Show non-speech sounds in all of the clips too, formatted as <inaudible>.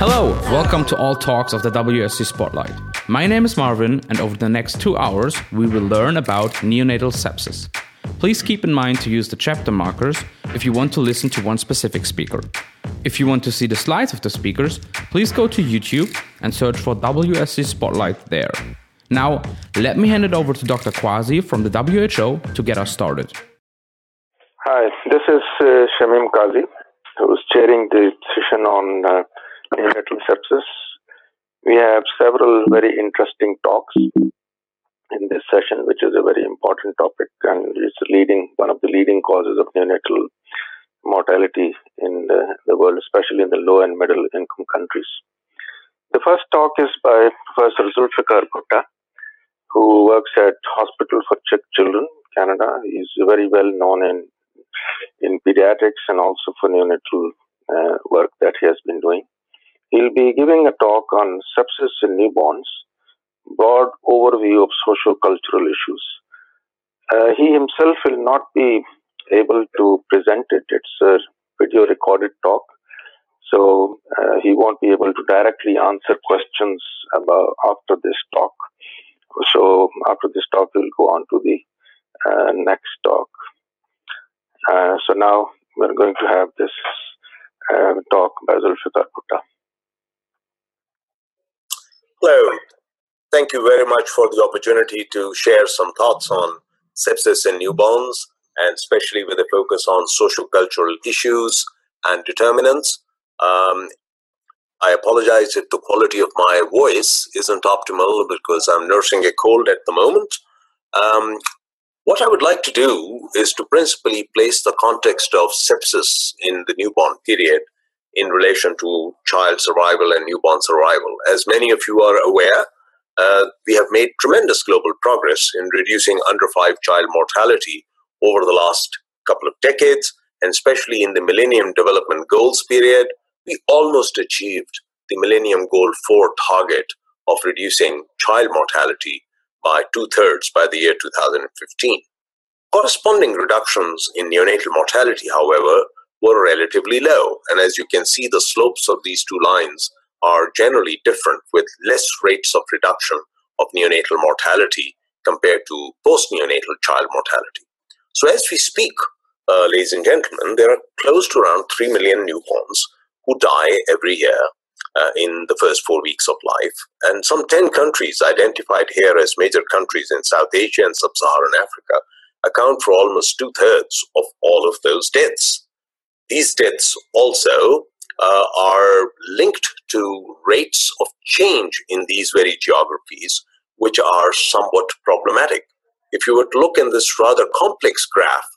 Hello, welcome to all talks of the WSC Spotlight. My name is Marvin, and over the next two hours, we will learn about neonatal sepsis. Please keep in mind to use the chapter markers if you want to listen to one specific speaker. If you want to see the slides of the speakers, please go to YouTube and search for WSC Spotlight there. Now, let me hand it over to Dr. Qazi from the WHO to get us started. Hi, this is uh, Shamim who's chairing the session on uh, neonatal sepsis. We have several very interesting talks in this session, which is a very important topic and is leading one of the leading causes of neonatal mortality in the, the world, especially in the low and middle income countries. The first talk is by Professor Zulfiqar Bhutta, who works at Hospital for Sick Children, Canada. He's very well known in in pediatrics and also for neonatal uh, work that he has been doing. He'll be giving a talk on sepsis in newborns, broad overview of socio-cultural issues. Uh, he himself will not be able to present it. It's a video recorded talk, so uh, he won't be able to directly answer questions about after this talk. So after this talk, we'll go on to the uh, next talk. Uh, so now we're going to have this uh, talk by Zulfiqar Bhutta. Hello. Thank you very much for the opportunity to share some thoughts on sepsis in newborns, and especially with a focus on social cultural issues and determinants. Um, I apologize if the quality of my voice isn't optimal because I'm nursing a cold at the moment. Um, what I would like to do is to principally place the context of sepsis in the newborn period in relation to child survival and newborn survival. As many of you are aware, uh, we have made tremendous global progress in reducing under five child mortality over the last couple of decades, and especially in the Millennium Development Goals period, we almost achieved the Millennium Goal 4 target of reducing child mortality by two thirds by the year 2015. Corresponding reductions in neonatal mortality, however, were relatively low, and as you can see, the slopes of these two lines are generally different with less rates of reduction of neonatal mortality compared to post neonatal child mortality. So, as we speak, uh, ladies and gentlemen, there are close to around 3 million newborns who die every year uh, in the first four weeks of life. And some 10 countries identified here as major countries in South Asia and Sub Saharan Africa account for almost two thirds of all of those deaths. These deaths also uh, are linked to rates of change in these very geographies, which are somewhat problematic. If you were to look in this rather complex graph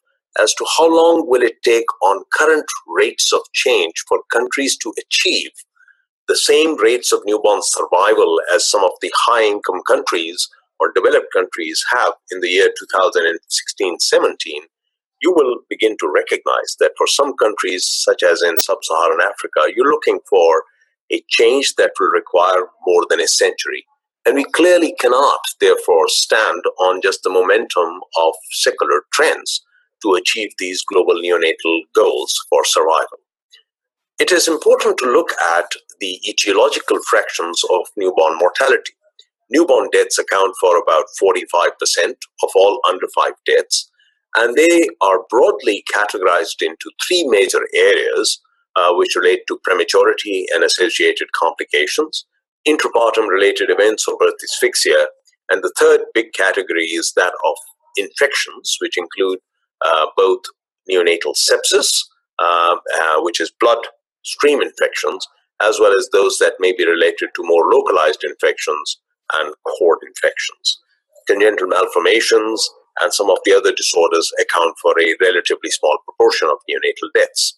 as to how long will it take on current rates of change for countries to achieve the same rates of newborn survival as some of the high income countries or developed countries have in the year 2016 17, you will begin to recognize that for some countries, such as in sub Saharan Africa, you're looking for a change that will require more than a century. And we clearly cannot, therefore, stand on just the momentum of secular trends to achieve these global neonatal goals for survival. It is important to look at the etiological fractions of newborn mortality. Newborn deaths account for about 45% of all under 5 deaths, and they are broadly categorized into three major areas uh, which relate to prematurity and associated complications, intrapartum related events or birth asphyxia, and the third big category is that of infections, which include uh, both neonatal sepsis, uh, uh which is blood stream infections, as well as those that may be related to more localized infections and cord infections. Congenital malformations, and some of the other disorders account for a relatively small proportion of neonatal deaths.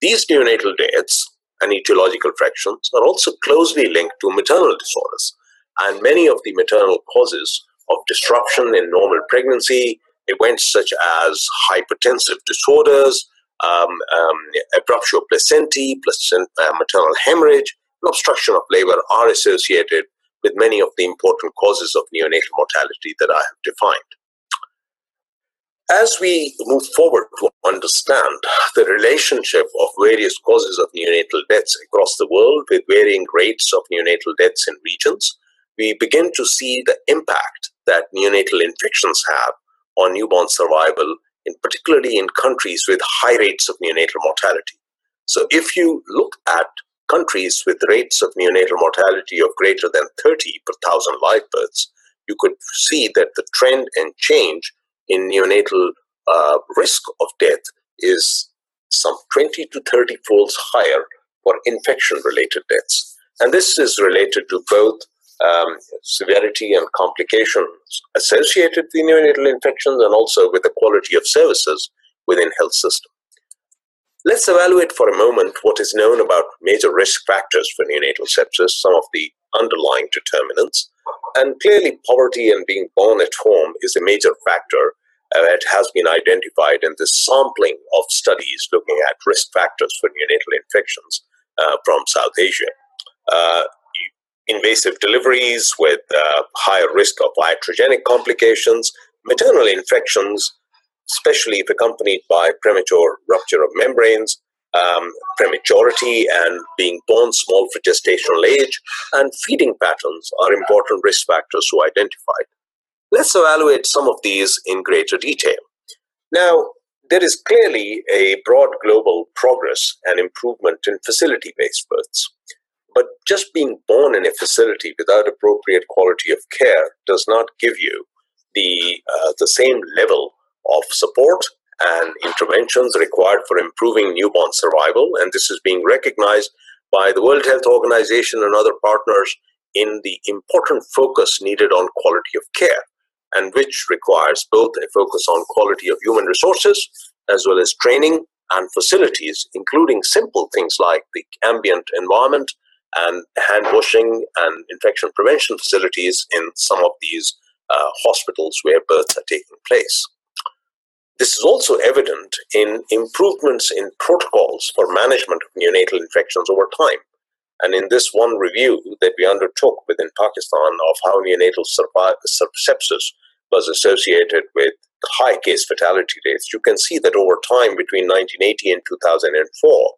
These neonatal deaths and etiological fractions are also closely linked to maternal disorders, and many of the maternal causes of disruption in normal pregnancy, events such as hypertensive disorders, um, um, abruptio placentae, placent- uh, maternal hemorrhage, and obstruction of labor are associated with many of the important causes of neonatal mortality that I have defined. As we move forward to understand the relationship of various causes of neonatal deaths across the world with varying rates of neonatal deaths in regions, we begin to see the impact that neonatal infections have on newborn survival, in particularly in countries with high rates of neonatal mortality. So if you look at countries with rates of neonatal mortality of greater than 30 per thousand live births, you could see that the trend and change in neonatal uh, risk of death is some 20 to 30 folds higher for infection related deaths. And this is related to both um, severity and complications associated with neonatal infections and also with the quality of services within health system. Let's evaluate for a moment what is known about major risk factors for neonatal sepsis, some of the underlying determinants. And clearly, poverty and being born at home is a major factor uh, that has been identified in the sampling of studies looking at risk factors for neonatal infections uh, from South Asia. Uh, invasive deliveries with uh, higher risk of iatrogenic complications, maternal infections, especially if accompanied by premature rupture of membranes, um, prematurity and being born small for gestational age, and feeding patterns are important risk factors to identify. Let's evaluate some of these in greater detail. Now, there is clearly a broad global progress and improvement in facility based births. But just being born in a facility without appropriate quality of care does not give you the, uh, the same level of support and interventions required for improving newborn survival. And this is being recognized by the World Health Organization and other partners in the important focus needed on quality of care, and which requires both a focus on quality of human resources as well as training and facilities, including simple things like the ambient environment and hand washing and infection prevention facilities in some of these uh, hospitals where births are taking place. This is also evident in improvements in protocols for management of neonatal infections over time. And in this one review that we undertook within Pakistan of how neonatal sepsis was associated with high case fatality rates, you can see that over time between 1980 and 2004,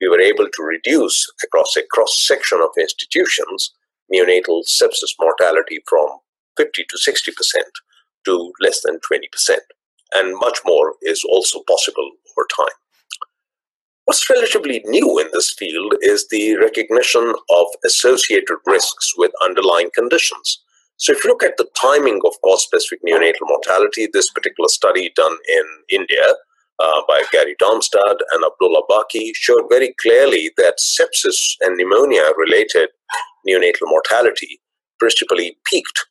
we were able to reduce across a cross section of institutions neonatal sepsis mortality from 50 to 60 percent to less than 20 percent and much more is also possible over time. What's relatively new in this field is the recognition of associated risks with underlying conditions. So, if you look at the timing of cause specific neonatal mortality, this particular study done in India uh, by Gary Darmstadt and Abdullah Baqui showed very clearly that sepsis and pneumonia related neonatal mortality principally peaked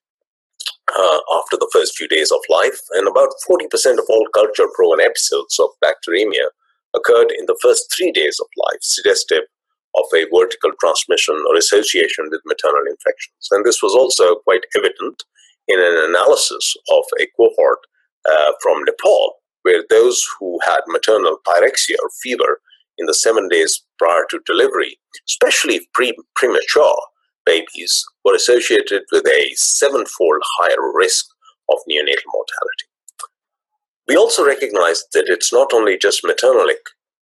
uh, after the first few days of life, and about 40% of all culture proven episodes of bacteremia occurred in the first three days of life, suggestive of a vertical transmission or association with maternal infections. And this was also quite evident in an analysis of a cohort uh, from Nepal, where those who had maternal pyrexia or fever in the seven days prior to delivery, especially pre- premature, babies were associated with a sevenfold higher risk of neonatal mortality. We also recognize that it's not only just maternal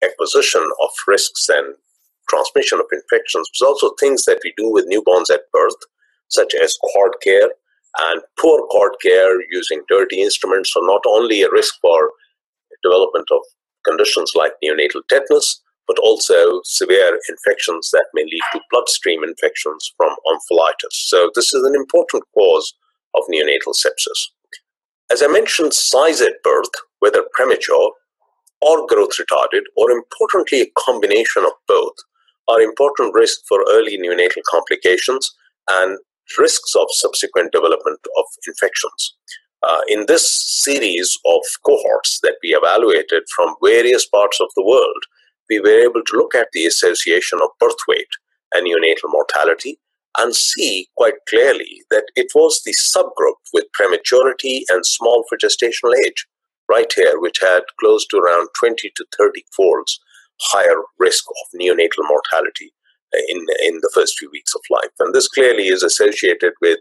acquisition of risks and transmission of infections, but also things that we do with newborns at birth, such as cord care and poor cord care using dirty instruments are not only a risk for development of conditions like neonatal tetanus, but also severe infections that may lead to bloodstream infections from omphalitis. So, this is an important cause of neonatal sepsis. As I mentioned, size at birth, whether premature or growth retarded, or importantly, a combination of both, are important risks for early neonatal complications and risks of subsequent development of infections. Uh, in this series of cohorts that we evaluated from various parts of the world, we were able to look at the association of birth weight and neonatal mortality and see quite clearly that it was the subgroup with prematurity and small for gestational age, right here, which had close to around 20 to 30 folds higher risk of neonatal mortality in, in the first few weeks of life. And this clearly is associated with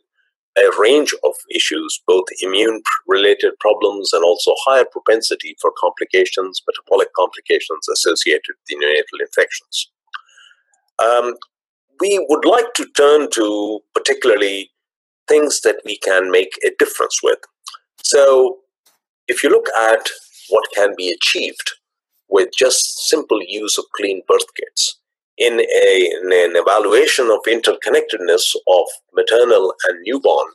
a range of issues, both immune related problems and also higher propensity for complications, metabolic complications associated with neonatal infections. Um, we would like to turn to particularly things that we can make a difference with. So, if you look at what can be achieved with just simple use of clean birth kits, in, a, in an evaluation of interconnectedness of maternal and newborn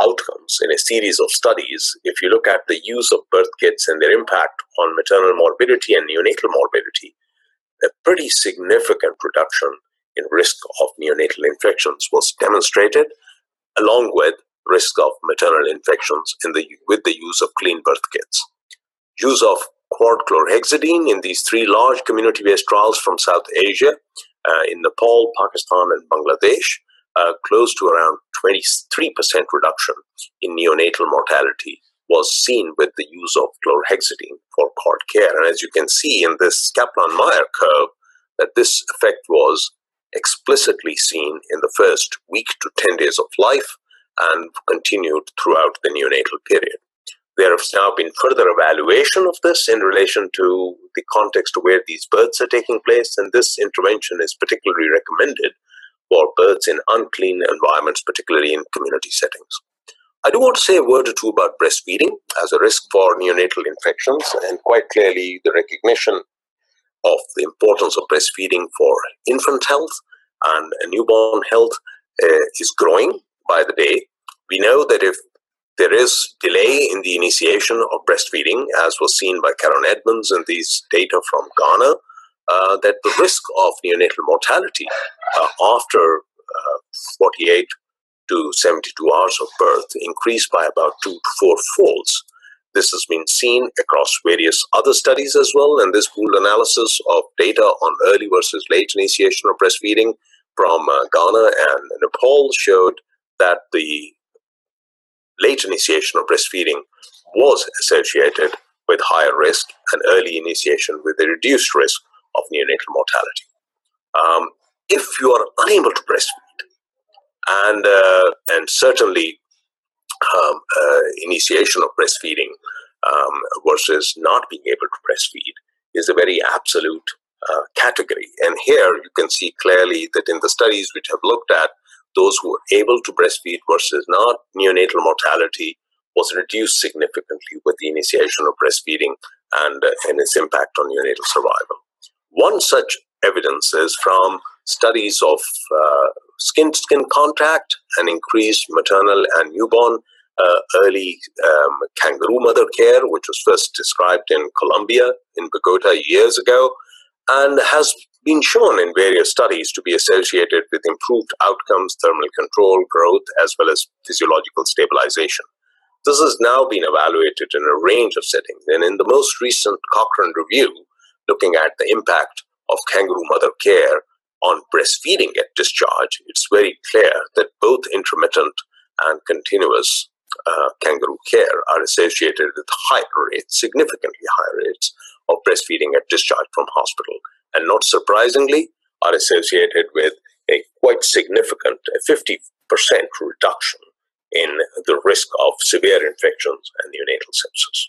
outcomes in a series of studies, if you look at the use of birth kits and their impact on maternal morbidity and neonatal morbidity, a pretty significant reduction in risk of neonatal infections was demonstrated, along with risk of maternal infections in the, with the use of clean birth kits. Use of cord chlorhexidine in these three large community based trials from South Asia, uh, in Nepal, Pakistan, and Bangladesh, uh, close to around 23% reduction in neonatal mortality was seen with the use of chlorhexidine for cord care. And as you can see in this Kaplan Meier curve, that this effect was explicitly seen in the first week to 10 days of life and continued throughout the neonatal period. There has now been further evaluation of this in relation to the context where these births are taking place, and this intervention is particularly recommended for births in unclean environments, particularly in community settings. I do want to say a word or two about breastfeeding as a risk for neonatal infections, and quite clearly the recognition of the importance of breastfeeding for infant health and newborn health uh, is growing by the day. We know that if there is delay in the initiation of breastfeeding, as was seen by Karen Edmonds in these data from Ghana, uh, that the risk of neonatal mortality uh, after uh, 48 to 72 hours of birth increased by about two to four folds. This has been seen across various other studies as well, and this pooled analysis of data on early versus late initiation of breastfeeding from uh, Ghana and Nepal showed that the late initiation of breastfeeding was associated with higher risk and early initiation with a reduced risk of neonatal mortality. Um, if you are unable to breastfeed, and uh, and certainly um, uh, initiation of breastfeeding um, versus not being able to breastfeed is a very absolute uh, category. And here you can see clearly that in the studies which have looked at those who were able to breastfeed versus not, neonatal mortality was reduced significantly with the initiation of breastfeeding and, uh, and its impact on neonatal survival. One such evidence is from studies of skin to skin contact and increased maternal and newborn uh, early um, kangaroo mother care, which was first described in Colombia, in Bogota, years ago, and has been shown in various studies to be associated with improved outcomes, thermal control, growth, as well as physiological stabilization. This has now been evaluated in a range of settings, and in the most recent Cochrane review, looking at the impact of kangaroo mother care on breastfeeding at discharge, it's very clear that both intermittent and continuous uh, kangaroo care are associated with higher rates, significantly higher rates of breastfeeding at discharge from hospital and not surprisingly, are associated with a quite significant 50% reduction in the risk of severe infections and neonatal sepsis.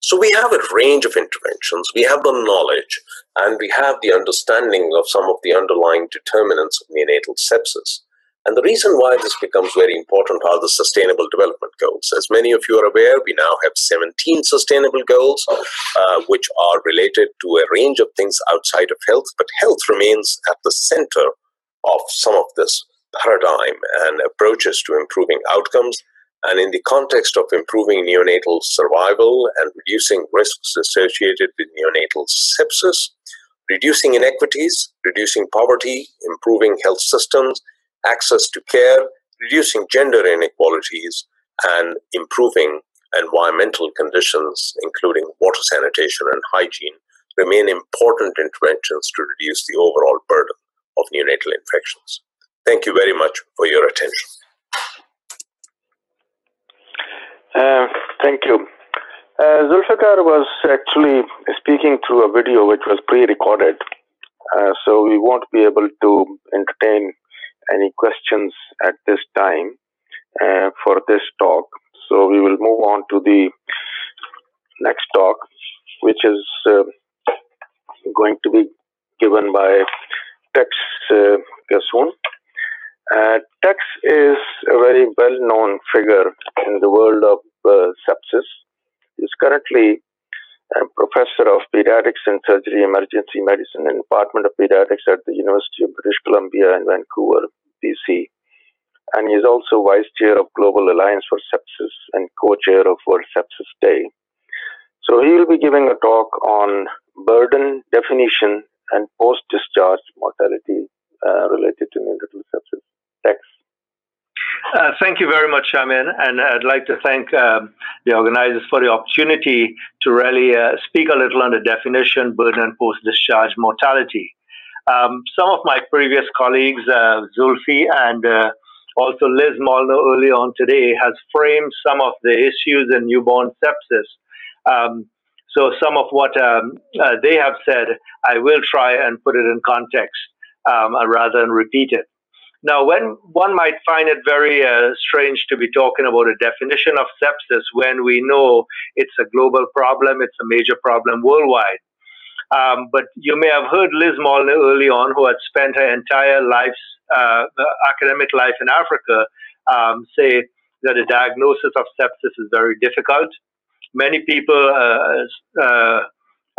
So we have a range of interventions, we have the knowledge, and we have the understanding of some of the underlying determinants of neonatal sepsis. And the reason why this becomes very important are the Sustainable Development Goals. As many of you are aware, we now have 17 sustainable goals, uh, which are related to a range of things outside of health, but health remains at the center of some of this paradigm and approaches to improving outcomes. And in the context of improving neonatal survival and reducing risks associated with neonatal sepsis, reducing inequities, reducing poverty, improving health systems, access to care, reducing gender inequalities, and improving environmental conditions, including water sanitation and hygiene, remain important interventions to reduce the overall burden of neonatal infections. Thank you very much for your attention. Uh, thank you. Uh, Zulfiqar was actually speaking through a video which was pre recorded, uh, so we won't be able to entertain any questions at this time. uh, for this talk. So we will move on to the next talk, which is uh, going to be given by Tex uh. Uh, Tex is a very well-known figure in the world of uh, sepsis. He's currently a professor of pediatrics and surgery emergency medicine in the Department of Pediatrics at the University of British Columbia in Vancouver, BC. And he is also vice chair of Global Alliance for Sepsis and co-chair of World Sepsis Day. So he will be giving a talk on burden definition and post-discharge mortality uh, related to neonatal sepsis. Tex. Uh, thank you very much, Shamim, and I'd like to thank um, the organizers for the opportunity to really uh, speak a little on the definition, burden, and post-discharge mortality. Um, some of my previous colleagues, uh, Zulfi and uh, also Liz Molnar early on today, has framed some of the issues in newborn sepsis. Um, so some of what um, uh, they have said, I will try and put it in context um, rather than repeat it. Now, when one might find it very uh, strange to be talking about a definition of sepsis when we know it's a global problem, it's a major problem worldwide. Um, but you may have heard Liz Molnar early on, who had spent her entire life, uh, academic life in Africa, um, say that a diagnosis of sepsis is very difficult. Many people uh,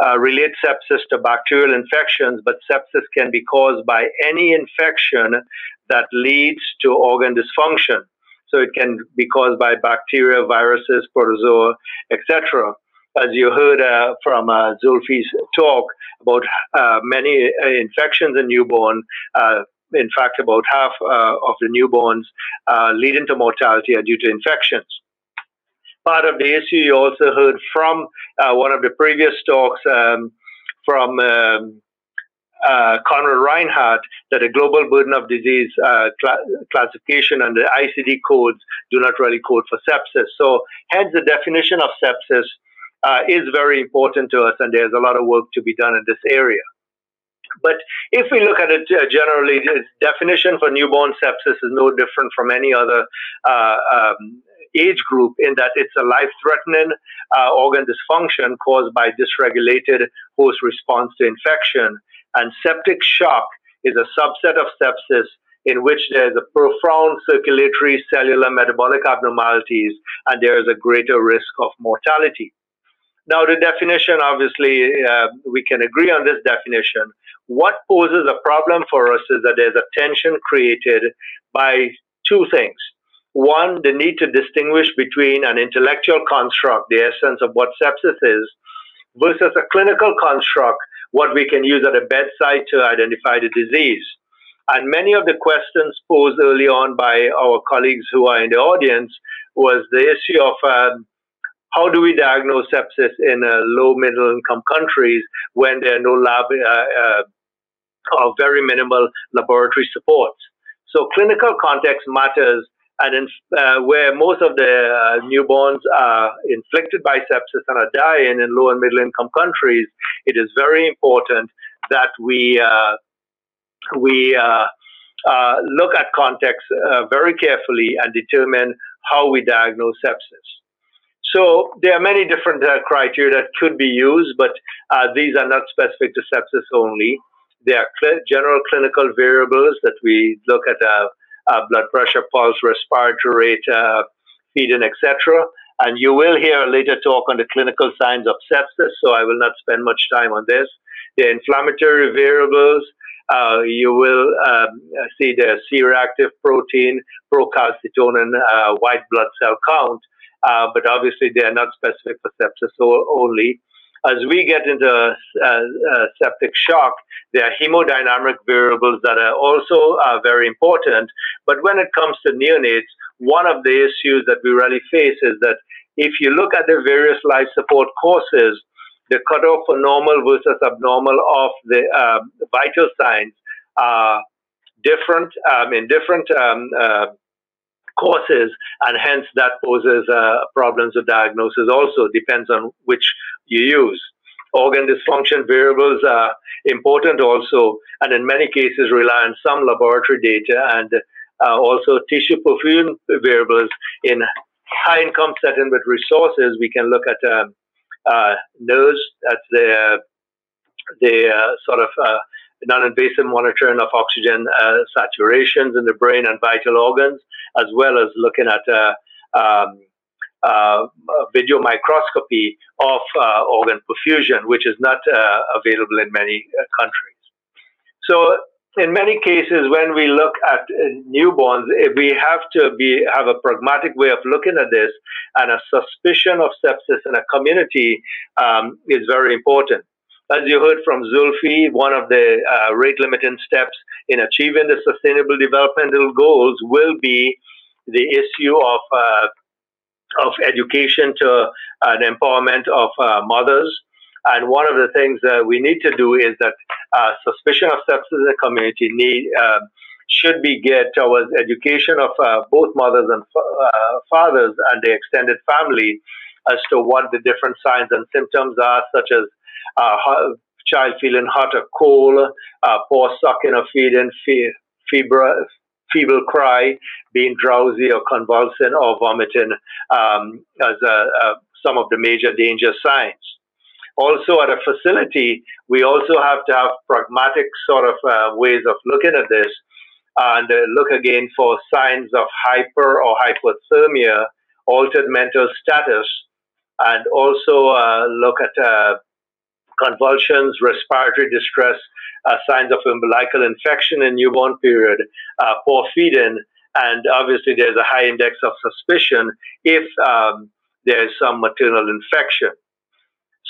uh uh, relate sepsis to bacterial infections, but sepsis can be caused by any infection that leads to organ dysfunction. So it can be caused by bacteria, viruses, protozoa, etc. As you heard uh, from uh, Zulfi's talk about uh, many uh, infections in newborn, uh, in fact, about half of the newborns leading to mortality are due to infections part of the issue. You also heard from uh, one of the previous talks um, from um, uh, Konrad Reinhart that the global burden of disease uh, cl- classification and the ICD codes do not really code for sepsis. So, hence, the definition of sepsis uh, is very important to us, and there's a lot of work to be done in this area. But if we look at it uh, generally, the definition for newborn sepsis is no different from any other uh, um, age group in that it's a life threatening uh, organ dysfunction caused by dysregulated host response to infection. And septic shock is a subset of sepsis in which there's a profound circulatory cellular metabolic abnormalities and there is a greater risk of mortality. Now, the definition, obviously, uh, we can agree on this definition. What poses a problem for us is that there's a tension created by two things. One, the need to distinguish between an intellectual construct, the essence of what sepsis is, versus a clinical construct, what we can use at a bedside to identify the disease. And many of the questions posed early on by our colleagues who are in the audience was the issue of um, how do we diagnose sepsis in uh, low middle income countries when there are no lab uh, uh, or very minimal laboratory supports. So clinical context matters and in, uh, where most of the uh, newborns are inflicted by sepsis and are dying in low and middle income countries, it is very important that we uh, we uh, uh, look at context uh, very carefully and determine how we diagnose sepsis. So there are many different criteria that could be used, but these are not specific to sepsis only. There are cl- general clinical variables that we look at blood pressure, pulse, respiratory rate, uh, feeding, etc. And you will hear later talk on the clinical signs of sepsis, so I will not spend much time on this. The inflammatory variables, uh, you will um, see the C-reactive protein, procalcitonin, uh, white blood cell count, uh, but obviously they are not specific for sepsis only. As we get into uh, uh, septic shock, there are hemodynamic variables that are also uh, very important. But when it comes to neonates, one of the issues that we really face is that if you look at the various life support courses, the cutoff for normal versus abnormal of the uh, vital signs are different um, in different um, uh, courses, and hence that poses uh, problems of diagnosis. Also depends on which you use. Organ dysfunction variables are important also, and in many cases rely on some laboratory data. And uh, also tissue perfusion variables in high income setting with resources. We can look at um, uh, NIRS, that's the, the uh, sort of uh, non-invasive monitoring of oxygen uh, saturations in the brain and vital organs, as well as looking at um, uh, video microscopy of uh, organ perfusion, which is not uh, available in many countries. So in many cases, when we look at newborns, we have to be have a pragmatic way of looking at this, and a suspicion of sepsis in a community um, is very important. As you heard from Zulfi, one of the uh, rate limiting steps in achieving the sustainable developmental goals will be the issue of uh, of education to an empowerment of uh, mothers. And one of the things that we need to do is that uh, suspicion of sepsis in the community need uh, should be geared towards education of uh, both mothers and uh, fathers and the extended family as to what the different signs and symptoms are, such as uh, child feeling hot or cold, poor sucking or feeding, fever, feeble cry, being drowsy or convulsing or vomiting um, as some of the major danger signs. Also, at a facility, we also have to have pragmatic sort of uh, ways of looking at this and uh, look again for signs of hyper or hypothermia, altered mental status, and also uh, look at uh, convulsions, respiratory distress, uh, signs of umbilical infection in newborn period, poor feeding, and obviously there's a high index of suspicion if um, there's some maternal infection.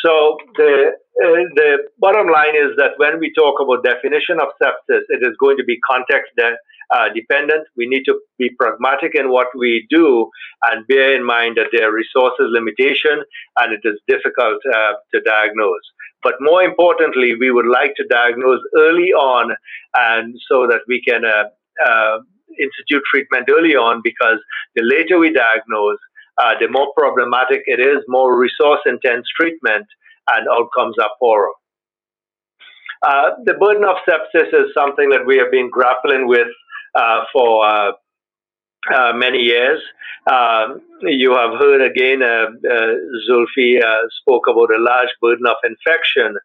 So the uh, the bottom line is that when we talk about definition of sepsis, it is going to be context de- uh, dependent. We need to be pragmatic in what we do and bear in mind that there are resources limitation and it is difficult uh, to diagnose. But more importantly, we would like to diagnose early on and so that we can uh, uh, institute treatment early on because the later we diagnose, uh, the more problematic it is, more resource intense treatment, and outcomes are poorer. Uh, the burden of sepsis is something that we have been grappling with for uh, uh, many years. Um, you have heard again, uh, uh, Zulfi spoke about a large burden of infection.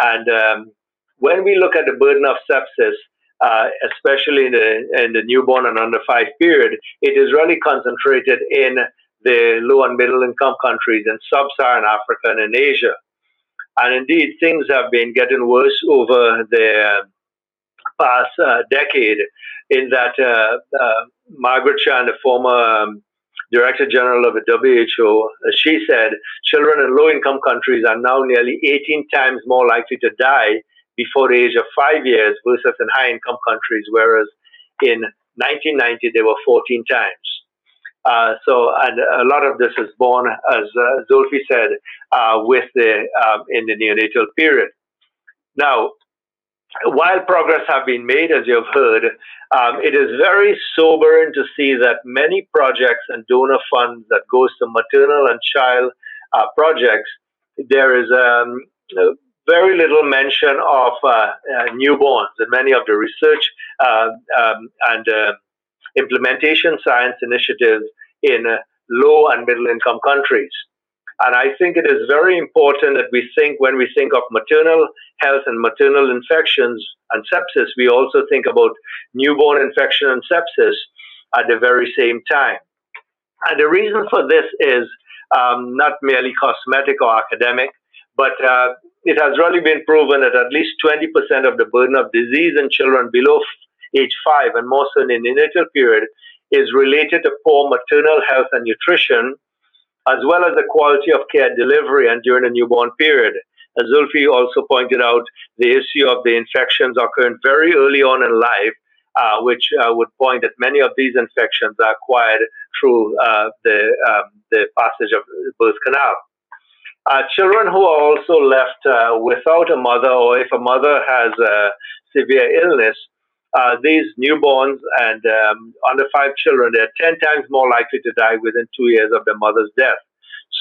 And um, when we look at the burden of sepsis, uh, especially in the, in the newborn and under five period, it is really concentrated in the low and middle income countries in sub Saharan Africa and in Asia. And indeed, things have been getting worse over the past uh, decade in that uh, uh, Margaret Chan, the former um, Director General of the WHO, she said children in low income countries are now nearly 18 times more likely to die before the age of five years versus in high income countries, whereas in 1990 they were 14 times. Uh, so, and a lot of this is born, as uh, Zulfi said, uh, with the um, in the neonatal period. Now, while progress have been made, as you have heard, um, it is very sobering to see that many projects and donor funds that goes to maternal and child uh, projects, there is um, very little mention of uh, uh, newborns in many of the research uh, um, and uh, implementation science initiatives in uh, low and middle income countries. And I think it is very important that we think when we think of maternal health and maternal infections and sepsis, we also think about newborn infection and sepsis at the very same time. And the reason for this is um, not merely cosmetic or academic, but uh, it has really been proven that at least 20% of the burden of disease in children below age five and more so in the neonatal period is related to poor maternal health and nutrition as well as the quality of care delivery and during the newborn period. As Zulfi also pointed out, the issue of the infections occurring very early on in life, uh, which uh, would point that many of these infections are acquired through uh, the, um, the passage of the birth canal. Uh, children who are also left uh, without a mother, or if a mother has a severe illness, uh, these newborns and um, under five children, they're 10 times more likely to die within two years of their mother's death.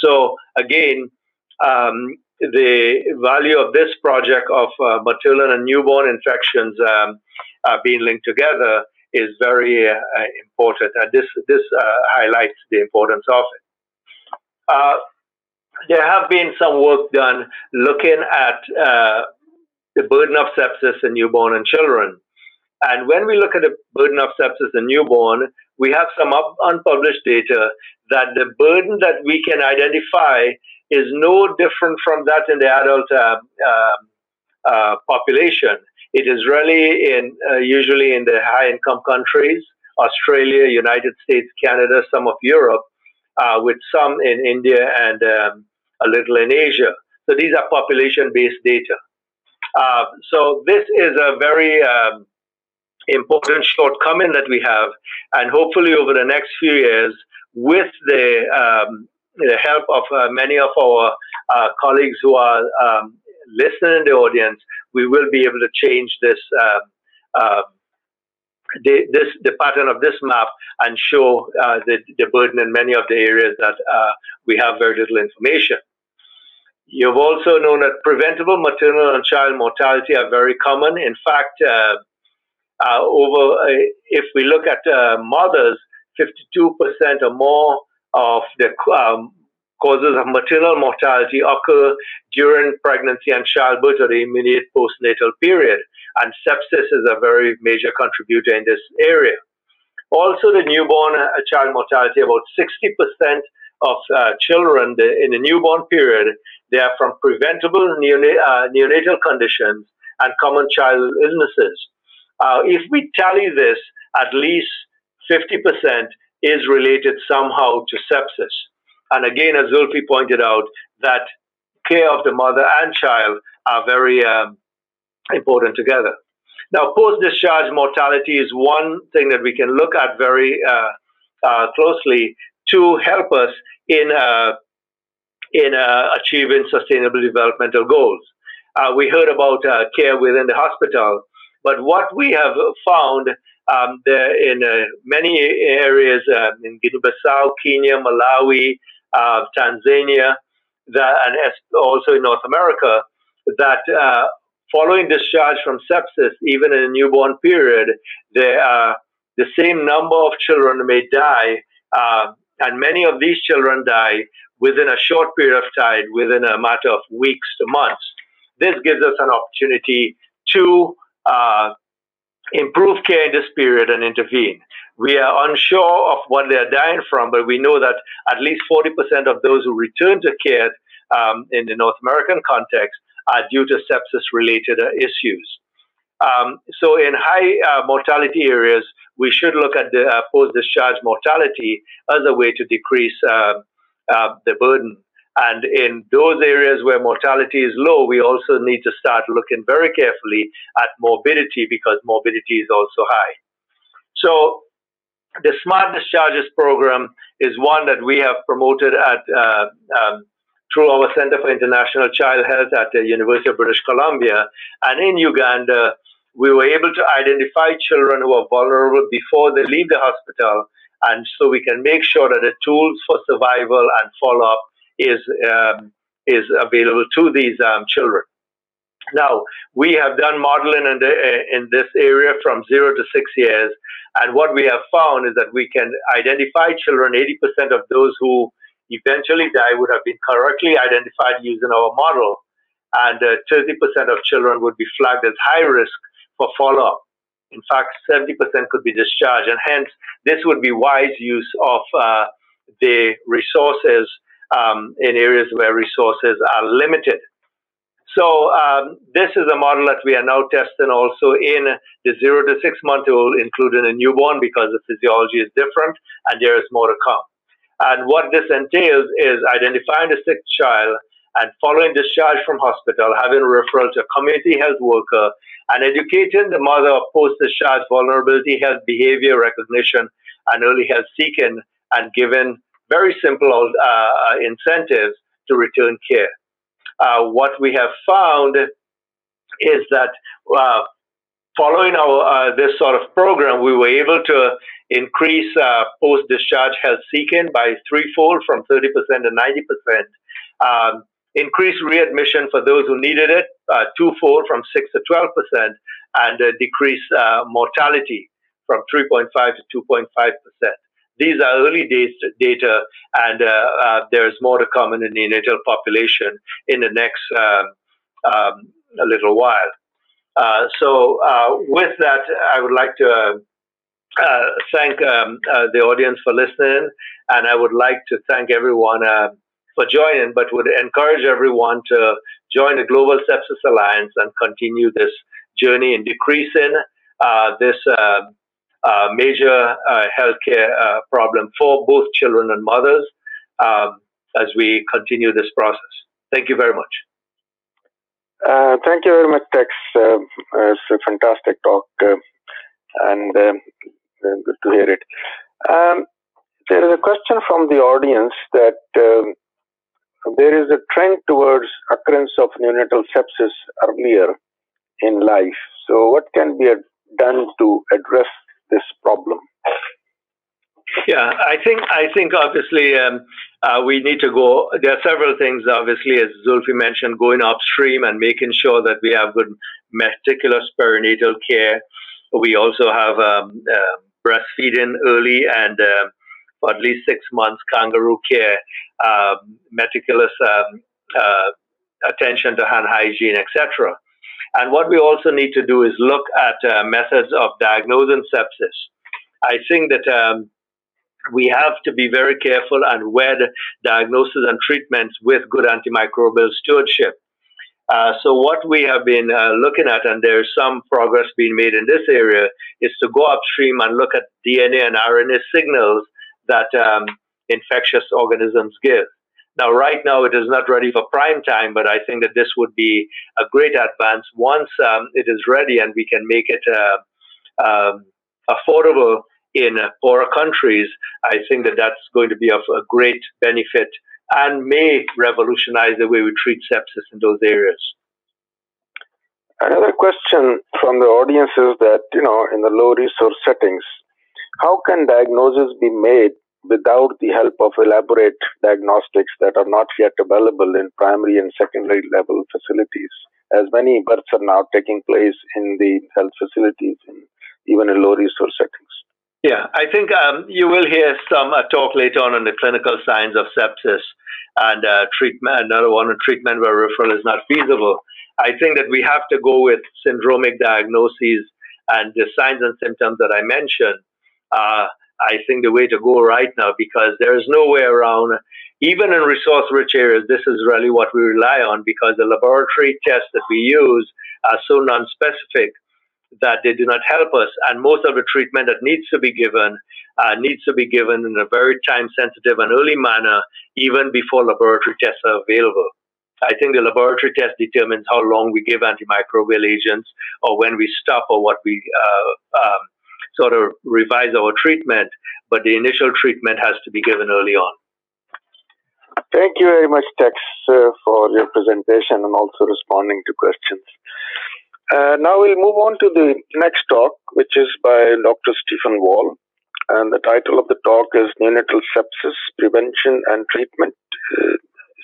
So, again, um, the value of this project of uh, maternal and newborn infections um, uh, being linked together is very uh, important, and this this uh, highlights the importance of it. There have been some work done looking at the burden of sepsis in newborn and children. And when we look at the burden of sepsis in newborn, we have some unpublished data that the burden that we can identify is no different from that in the adult uh, uh, uh population. It is really in uh, usually in the high income countries, Australia, United States, Canada, some of Europe, uh, with some in India and um, a little in Asia. So these are population based data. Uh, so this is a very um, important shortcoming that we have, and hopefully over the next few years, with the, um, the help of uh, many of our uh, colleagues who are um, listening in the audience, we will be able to change this. Uh, uh, the, this the pattern of this map and show uh, the, the burden in many of the areas that we have very little information. You've also known that preventable maternal and child mortality are very common. In fact, uh, uh, over uh, if we look at uh, mothers, 52% or more of the um, causes of maternal mortality occur during pregnancy and childbirth or the immediate postnatal period, and sepsis is a very major contributor in this area. Also, the newborn uh, child mortality, about 60% of uh, children in the newborn period, they are from preventable uh, neonatal conditions and common child illnesses. Uh, if we tally this, at least 50% is related somehow to sepsis. And again, as Zulfi pointed out, that care of the mother and child are very um, important together. Now, post discharge mortality is one thing that we can look at very uh, uh, closely to help us in uh, in uh, achieving sustainable developmental goals. Uh, we heard about uh, care within the hospital, but what we have found um, in uh, many areas um, in Guinea-Bissau, Kenya, Malawi, uh, Tanzania, that, and also in North America, that uh, following discharge from sepsis, even in a newborn period, there are the same number of children may die and many of these children die within a short period of time, within a matter of weeks to months. This gives us an opportunity to uh, improve care in this period and intervene. We are unsure of what they are dying from, but we know that at least 40% of those who return to care um, in the North American context are due to sepsis related uh, issues. Um, so, in high uh, mortality areas, we should look at the uh, post discharge mortality as a way to decrease uh, uh, the burden. And in those areas where mortality is low, we also need to start looking very carefully at morbidity because morbidity is also high. So, the Smart Discharges program is one that we have promoted at uh, um, through our Center for International Child Health at the University of British Columbia. And in Uganda, we were able to identify children who are vulnerable before they leave the hospital. And so we can make sure that the tools for survival and follow up is, um, is available to these um, children. Now, we have done modeling in, the, in this area from zero to six years. And what we have found is that we can identify children, 80% of those who eventually die would have been correctly identified using our model. And uh, 30% of children would be flagged as high risk for follow up. In fact, 70% could be discharged, and hence this would be wise use of uh, the resources um, in areas where resources are limited. So um, this is a model that we are now testing also in the zero to six month old, including a newborn, because the physiology is different and there is more to come. And what this entails is identifying the sick child and following discharge from hospital, having a referral to a community health worker and educating the mother of post-discharge vulnerability health behavior recognition and early health seeking and given very simple uh, incentives to return care. Uh, what we have found is that uh, following our uh, this sort of program, we were able to increase uh, post-discharge health seeking by threefold from 30% to 90%. Um, increase readmission for those who needed it uh, twofold from 6 to 12 percent and decrease mortality from 3.5 to 2.5 percent. These are early days data, and uh, uh, there's more to come in the neonatal population in the next um, um, a little while. Uh, so, uh, with that, I would like to uh, uh, thank um, the audience for listening, and I would like to thank everyone for joining, but would encourage everyone to join the Global Sepsis Alliance and continue this journey in decreasing this uh, major uh, healthcare uh, problem for both children and mothers um, as we continue this process. Thank you very much. Uh, thank you very much, Tex. Uh, it's a fantastic talk uh, and um, good to hear it. Um, there is a question from the audience that um, there is a trend towards occurrence of neonatal sepsis earlier in life. So, what can be done to address this problem? Yeah, I think I think obviously um, uh, we need to go. There are several things, obviously, as Zulfi mentioned, going upstream and making sure that we have good meticulous perinatal care. We also have um, uh, breastfeeding early and uh, for at least six months, kangaroo care, um, meticulous um, uh, attention to hand hygiene, etc. And what we also need to do is look at uh, methods of diagnosing sepsis. I think that um, we have to be very careful and wed diagnosis and treatments with good antimicrobial stewardship. Uh, so what we have been uh, looking at, and there's some progress being made in this area, is to go upstream and look at DNA and RNA signals that um, infectious organisms give. Now, right now, it is not ready for prime time, but I think that this would be a great advance once um, it is ready and we can make it uh, um, affordable in poorer countries. I think that that's going to be of a great benefit and may revolutionize the way we treat sepsis in those areas. Another question from the audience is that, you know, in the low resource settings, how can diagnosis be made without the help of elaborate diagnostics that are not yet available in primary and secondary level facilities, as many births are now taking place in the health facilities, in, even in low resource settings. Yeah, I think um, you will hear some uh, talk later on on the clinical signs of sepsis and uh, treatment. Another one on treatment where referral is not feasible. I think that we have to go with syndromic diagnoses and the signs and symptoms that I mentioned. Uh, I think the way to go right now because there is no way around. Even in resource rich areas, this is really what we rely on because the laboratory tests that we use are so non-specific that they do not help us. And most of the treatment that needs to be given uh, needs to be given in a very time sensitive and early manner, even before laboratory tests are available. I think the laboratory test determines how long we give antimicrobial agents or when we stop or what we uh, um, sort of revise our treatment, but the initial treatment has to be given early on. Thank you very much, Tex, uh, for your presentation and also responding to questions. Uh, now we'll move on to the next talk, which is by Dr. Stephen Wall. And the title of the talk is Neonatal Sepsis Prevention and Treatment. Uh,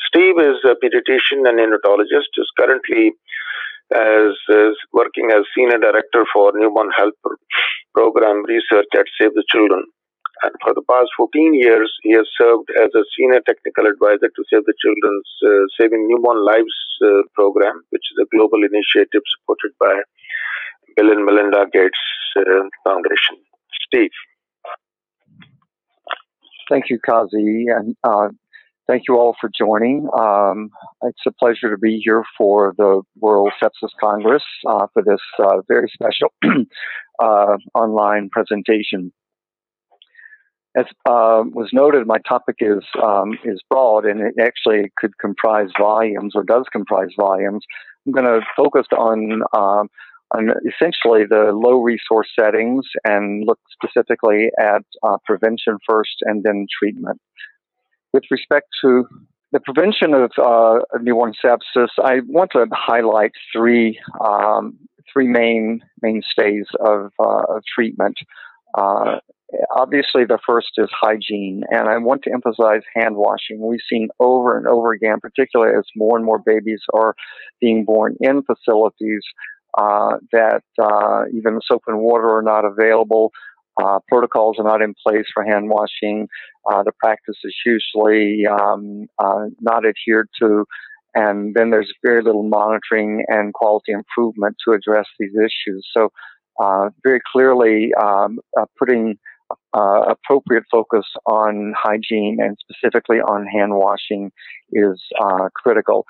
Steve is a pediatrician and neonatologist, is currently as, as working as senior director for newborn health program research at Save the Children. And for the past 14 years, he has served as a senior technical advisor to Save the Children's uh, Saving Newborn Lives uh, program, which is a global initiative supported by Bill and Melinda Gates uh, Foundation. Steve. Thank you, Qazi, and uh, thank you all for joining. Um, it's a pleasure to be here for the World Sepsis Congress uh, for this uh, very special <clears throat> uh, online presentation. As uh, was noted, my topic is um, is broad, and it actually could comprise volumes, or does comprise volumes. I'm going to focus on um, on essentially the low resource settings and look specifically at uh, prevention first and then treatment. With respect to the prevention of uh, newborn sepsis, I want to highlight three um, three main mainstays of, uh, of treatment. Uh, obviously, the first is hygiene, and I want to emphasize hand washing. We've seen over and over again, particularly as more and more babies are being born in facilities, uh, that uh, even soap and water are not available. Uh, protocols are not in place for hand washing. Uh, the practice is usually um, uh, not adhered to. And then there's very little monitoring and quality improvement to address these issues. So, uh, very clearly, um, putting appropriate focus on hygiene and specifically on hand washing is critical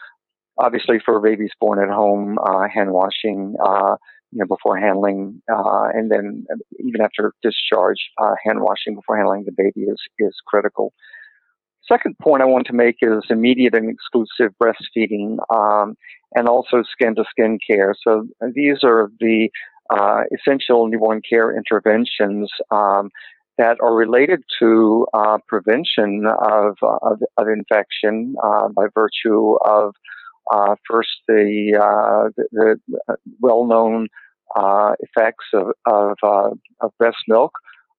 obviously for babies born at home, uh, hand washing, uh, you know, before handling, uh, and then even after discharge, uh, hand washing before handling the baby is, is critical. Second point I want to make is immediate and exclusive breastfeeding, um, and also skin to skin care. So these are the uh, essential newborn care interventions um, that are related to uh, prevention of, of, of infection uh, by virtue of uh, first, the, uh, the, the well-known uh, effects of of, uh, of, breast milk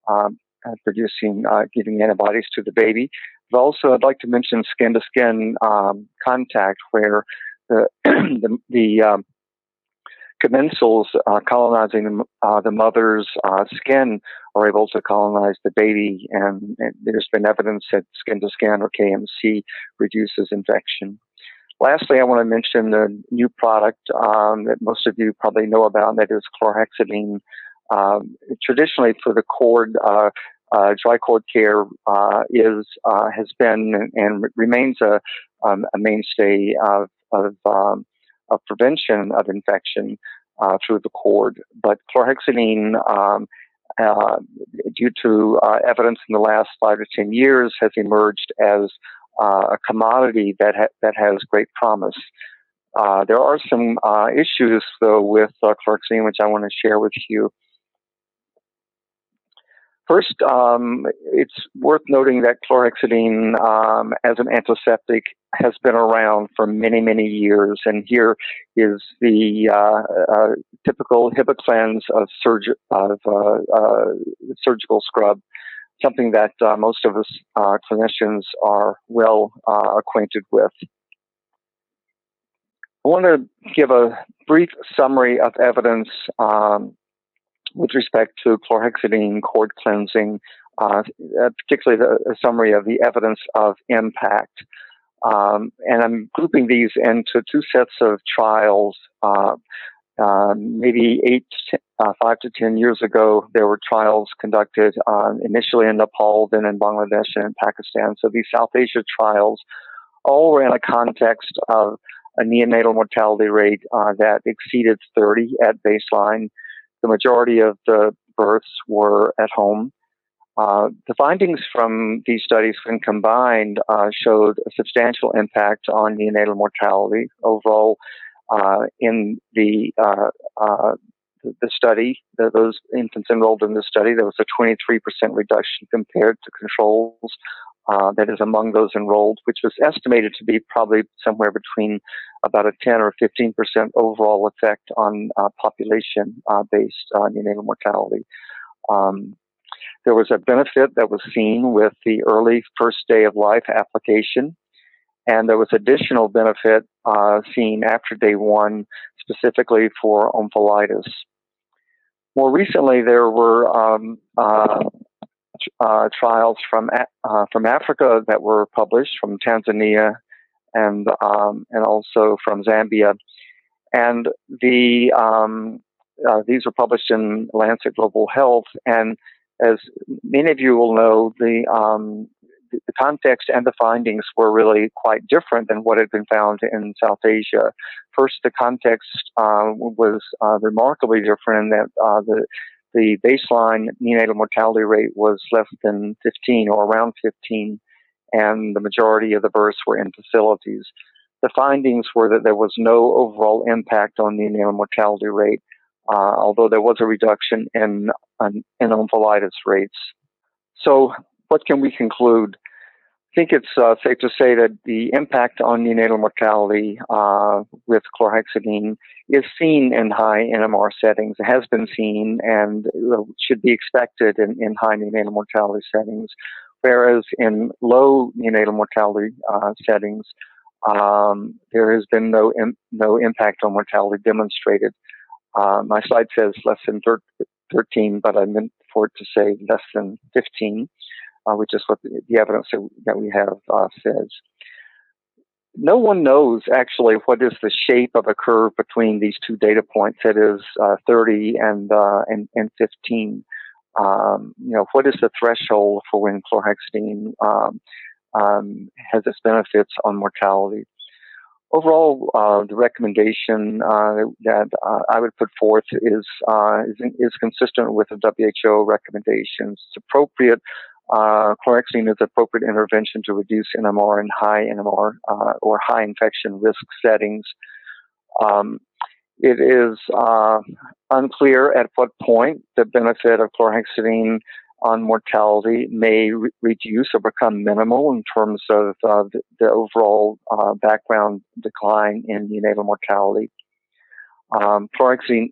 um, producing, uh, giving antibodies to the baby. But also, I'd like to mention skin-to-skin um, contact, where the <clears throat> the, the um, commensals uh, colonizing uh, the mother's uh, skin are able to colonize the baby, and, and there's been evidence that skin to skin or KMC reduces infection. Lastly, I want to mention the new product um, that most of you probably know about, and that is chlorhexidine. Um, traditionally, for the cord, uh, uh, dry cord care uh, is uh, has been and remains a, um, a mainstay of of, um, of, prevention of infection uh, through the cord. But chlorhexidine, um, uh, due to evidence in the last five to ten years, has emerged as a commodity that ha- that has great promise. Uh, there are some uh, issues though with uh, chlorhexidine, which I want to share with you. First, um, it's worth noting that chlorhexidine um, as an antiseptic has been around for many, many years. And here is the uh, uh, typical Hibiclens of, surg- of uh, uh surgical scrub something that uh, most of us uh, clinicians are well uh, acquainted with. I want to give a brief summary of evidence um, with respect to chlorhexidine cord cleansing, uh, particularly the, a summary of the evidence of impact. Um, and I'm grouping these into two sets of trials. Um, maybe eight, uh, five to ten years ago, there were trials conducted um, initially in Nepal, then in Bangladesh and in Pakistan. So these South Asia trials all were in a context of a neonatal mortality rate uh, that exceeded 30 at baseline. The majority of the births were at home. Uh, the findings from these studies, when combined, uh, showed a substantial impact on neonatal mortality. Overall, uh, in the, uh, uh, the study, the, those infants enrolled in the study, there was a 23% reduction compared to controls. Uh, that is among those enrolled, which was estimated to be probably somewhere between about a 10 or 15 percent overall effect on uh, population-based uh, neonatal mortality. Um, there was a benefit that was seen with the early first day of life application and there was additional benefit uh, seen after day one, specifically for omphalitis. More recently, there were um, uh, uh, trials from uh, from Africa that were published from Tanzania and um, and also from Zambia, and the um, uh, these were published in Lancet Global Health. And as many of you will know, the um, the context and the findings were really quite different than what had been found in South Asia. First, the context uh, was uh, remarkably different in that uh, the the baseline neonatal mortality rate was less than 15 or around 15, and the majority of the births were in facilities. The findings were that there was no overall impact on neonatal mortality rate, uh, although there was a reduction in, in, omphalitis rates. So what can we conclude? I think it's uh, safe to say that the impact on neonatal mortality uh, with chlorhexidine is seen in high NMR settings. It has been seen and should be expected in, in high neonatal mortality settings, whereas in low neonatal mortality uh, settings, um, there has been no no impact on mortality demonstrated. Uh, my slide says less than 13, but I meant for it to say less than 15, uh, which is what the, evidence that, that we have uh, says. No one knows actually what is the shape of a curve between these two data points, that is uh, 30 and, uh, and, and 15. Um, you know, what is the threshold for when chlorhexidine um, um, has its benefits on mortality? overall, uh, the recommendation uh, that uh, I would put forth is, uh, is, is consistent with the WHO recommendations. It's appropriate. Uh, chlorhexidine is appropriate intervention to reduce NMR in high NMR uh, or high infection risk settings. Um, it is unclear at what point the benefit of chlorhexidine on mortality may re- reduce or become minimal in terms of uh, the, the, overall uh, background decline in neonatal mortality. Um,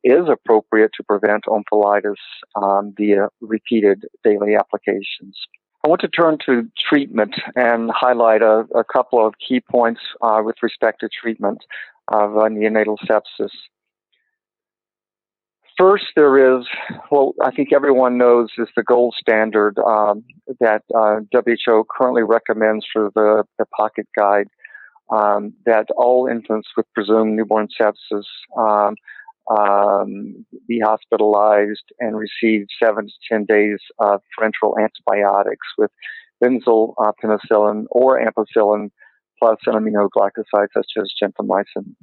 is appropriate to prevent omphalitis um, via repeated daily applications. I want to turn to treatment and highlight a, a couple of key points uh, with respect to treatment of uh, neonatal sepsis. First, there is well, I think everyone knows is the gold standard um, that uh, WHO currently recommends for the, the pocket guide um, that all infants with presumed newborn sepsis um, um be hospitalized and receive seven to ten days of parenteral antibiotics with benzyl uh, penicillin or ampicillin plus an aminoglycoside such as gentamicin.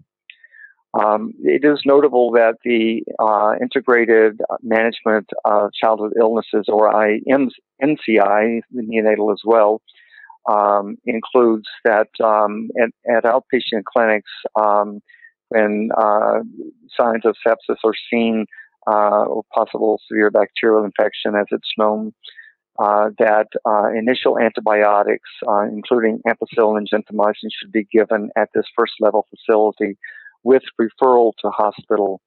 Um, it is notable that the uh, Integrated Management of Childhood Illnesses, or NCI, the neonatal as well, um, includes that um, at, at, outpatient clinics, um, when uh, signs of sepsis are seen uh, or possible severe bacterial infection, as it's known, uh, that uh, initial antibiotics, uh, including ampicillin and gentamicin, should be given at this first level facility with referral to hospital.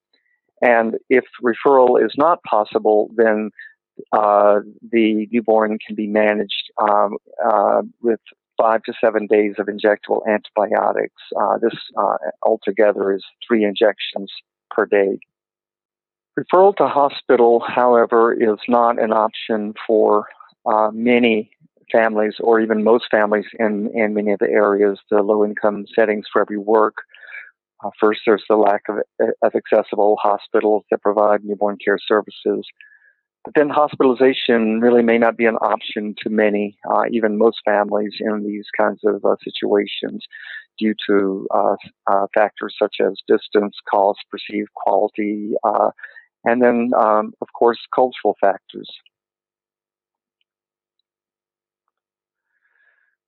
And if referral is not possible, then uh, the newborn can be managed um, uh, with five to seven days of injectable antibiotics. Uh, this uh, altogether is three injections per day. Referral to hospital, however, is not an option for uh, many families or even most families in, in many of the areas, the low income settings where we work. Uh, first, there's the lack of, of accessible hospitals that provide newborn care services. Then hospitalization really may not be an option to many, uh, even most families in these kinds of uh, situations due to uh, uh factors such as distance, cost, perceived quality, uh, and then, um, of course, cultural factors.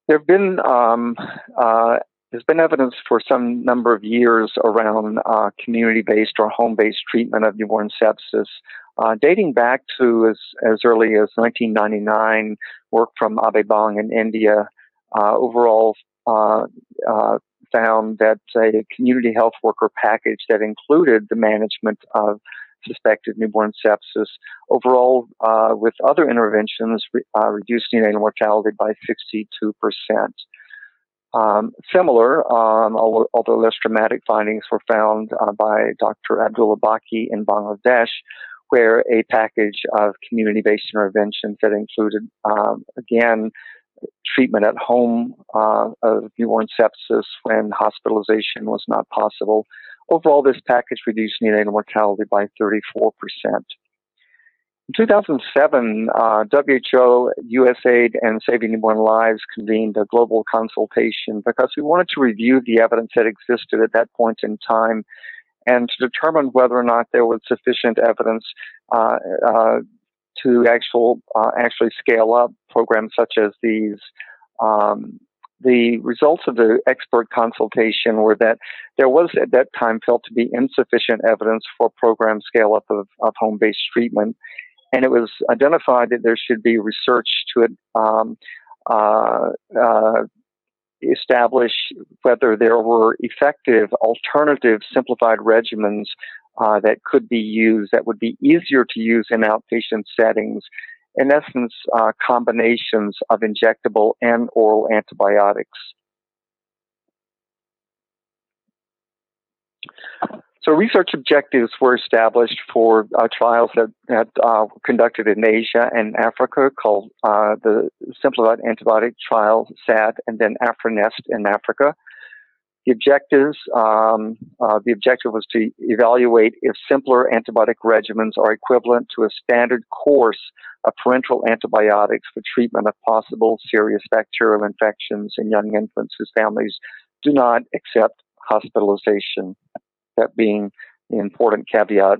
There have been um, uh, there's been evidence for some number of years around community-based or home-based treatment of newborn sepsis, uh, dating back to as, as early as 1999. Work from Abhay Bang in India uh, overall uh, uh, found that a community health worker package that included the management of suspected newborn sepsis overall, uh, with other interventions, re- reduced neonatal mortality by 62 percent. Um, similar, um, although less dramatic findings were found uh, by Dr. Abdullah Baqui in Bangladesh, where a package of community-based interventions that included, um, again, treatment at home uh, of newborn sepsis when hospitalization was not possible. Overall, this package reduced neonatal mortality by 34 percent. In 2007, uh, WHO, USAID, and Saving Newborn Lives convened a global consultation because we wanted to review the evidence that existed at that point in time and to determine whether or not there was sufficient evidence uh, uh, to actual, uh, actually scale up programs such as these. Um, the results of the expert consultation were that there was at that time felt to be insufficient evidence for program scale up of, of home based treatment and it was identified that there should be research to um, uh, uh, establish whether there were effective alternative simplified regimens uh, that could be used that would be easier to use in outpatient settings. In essence, uh, combinations of injectable and oral antibiotics. So research objectives were established for uh, trials that, uh, were conducted in Asia and Africa called uh, the Simplified Antibiotic Trial, SAT, and then AfriNest in Africa. The objectives, um, uh, the objective was to evaluate if simpler antibiotic regimens are equivalent to a standard course of parenteral antibiotics for treatment of possible serious bacterial infections in young infants whose families do not accept hospitalization that being the important caveat.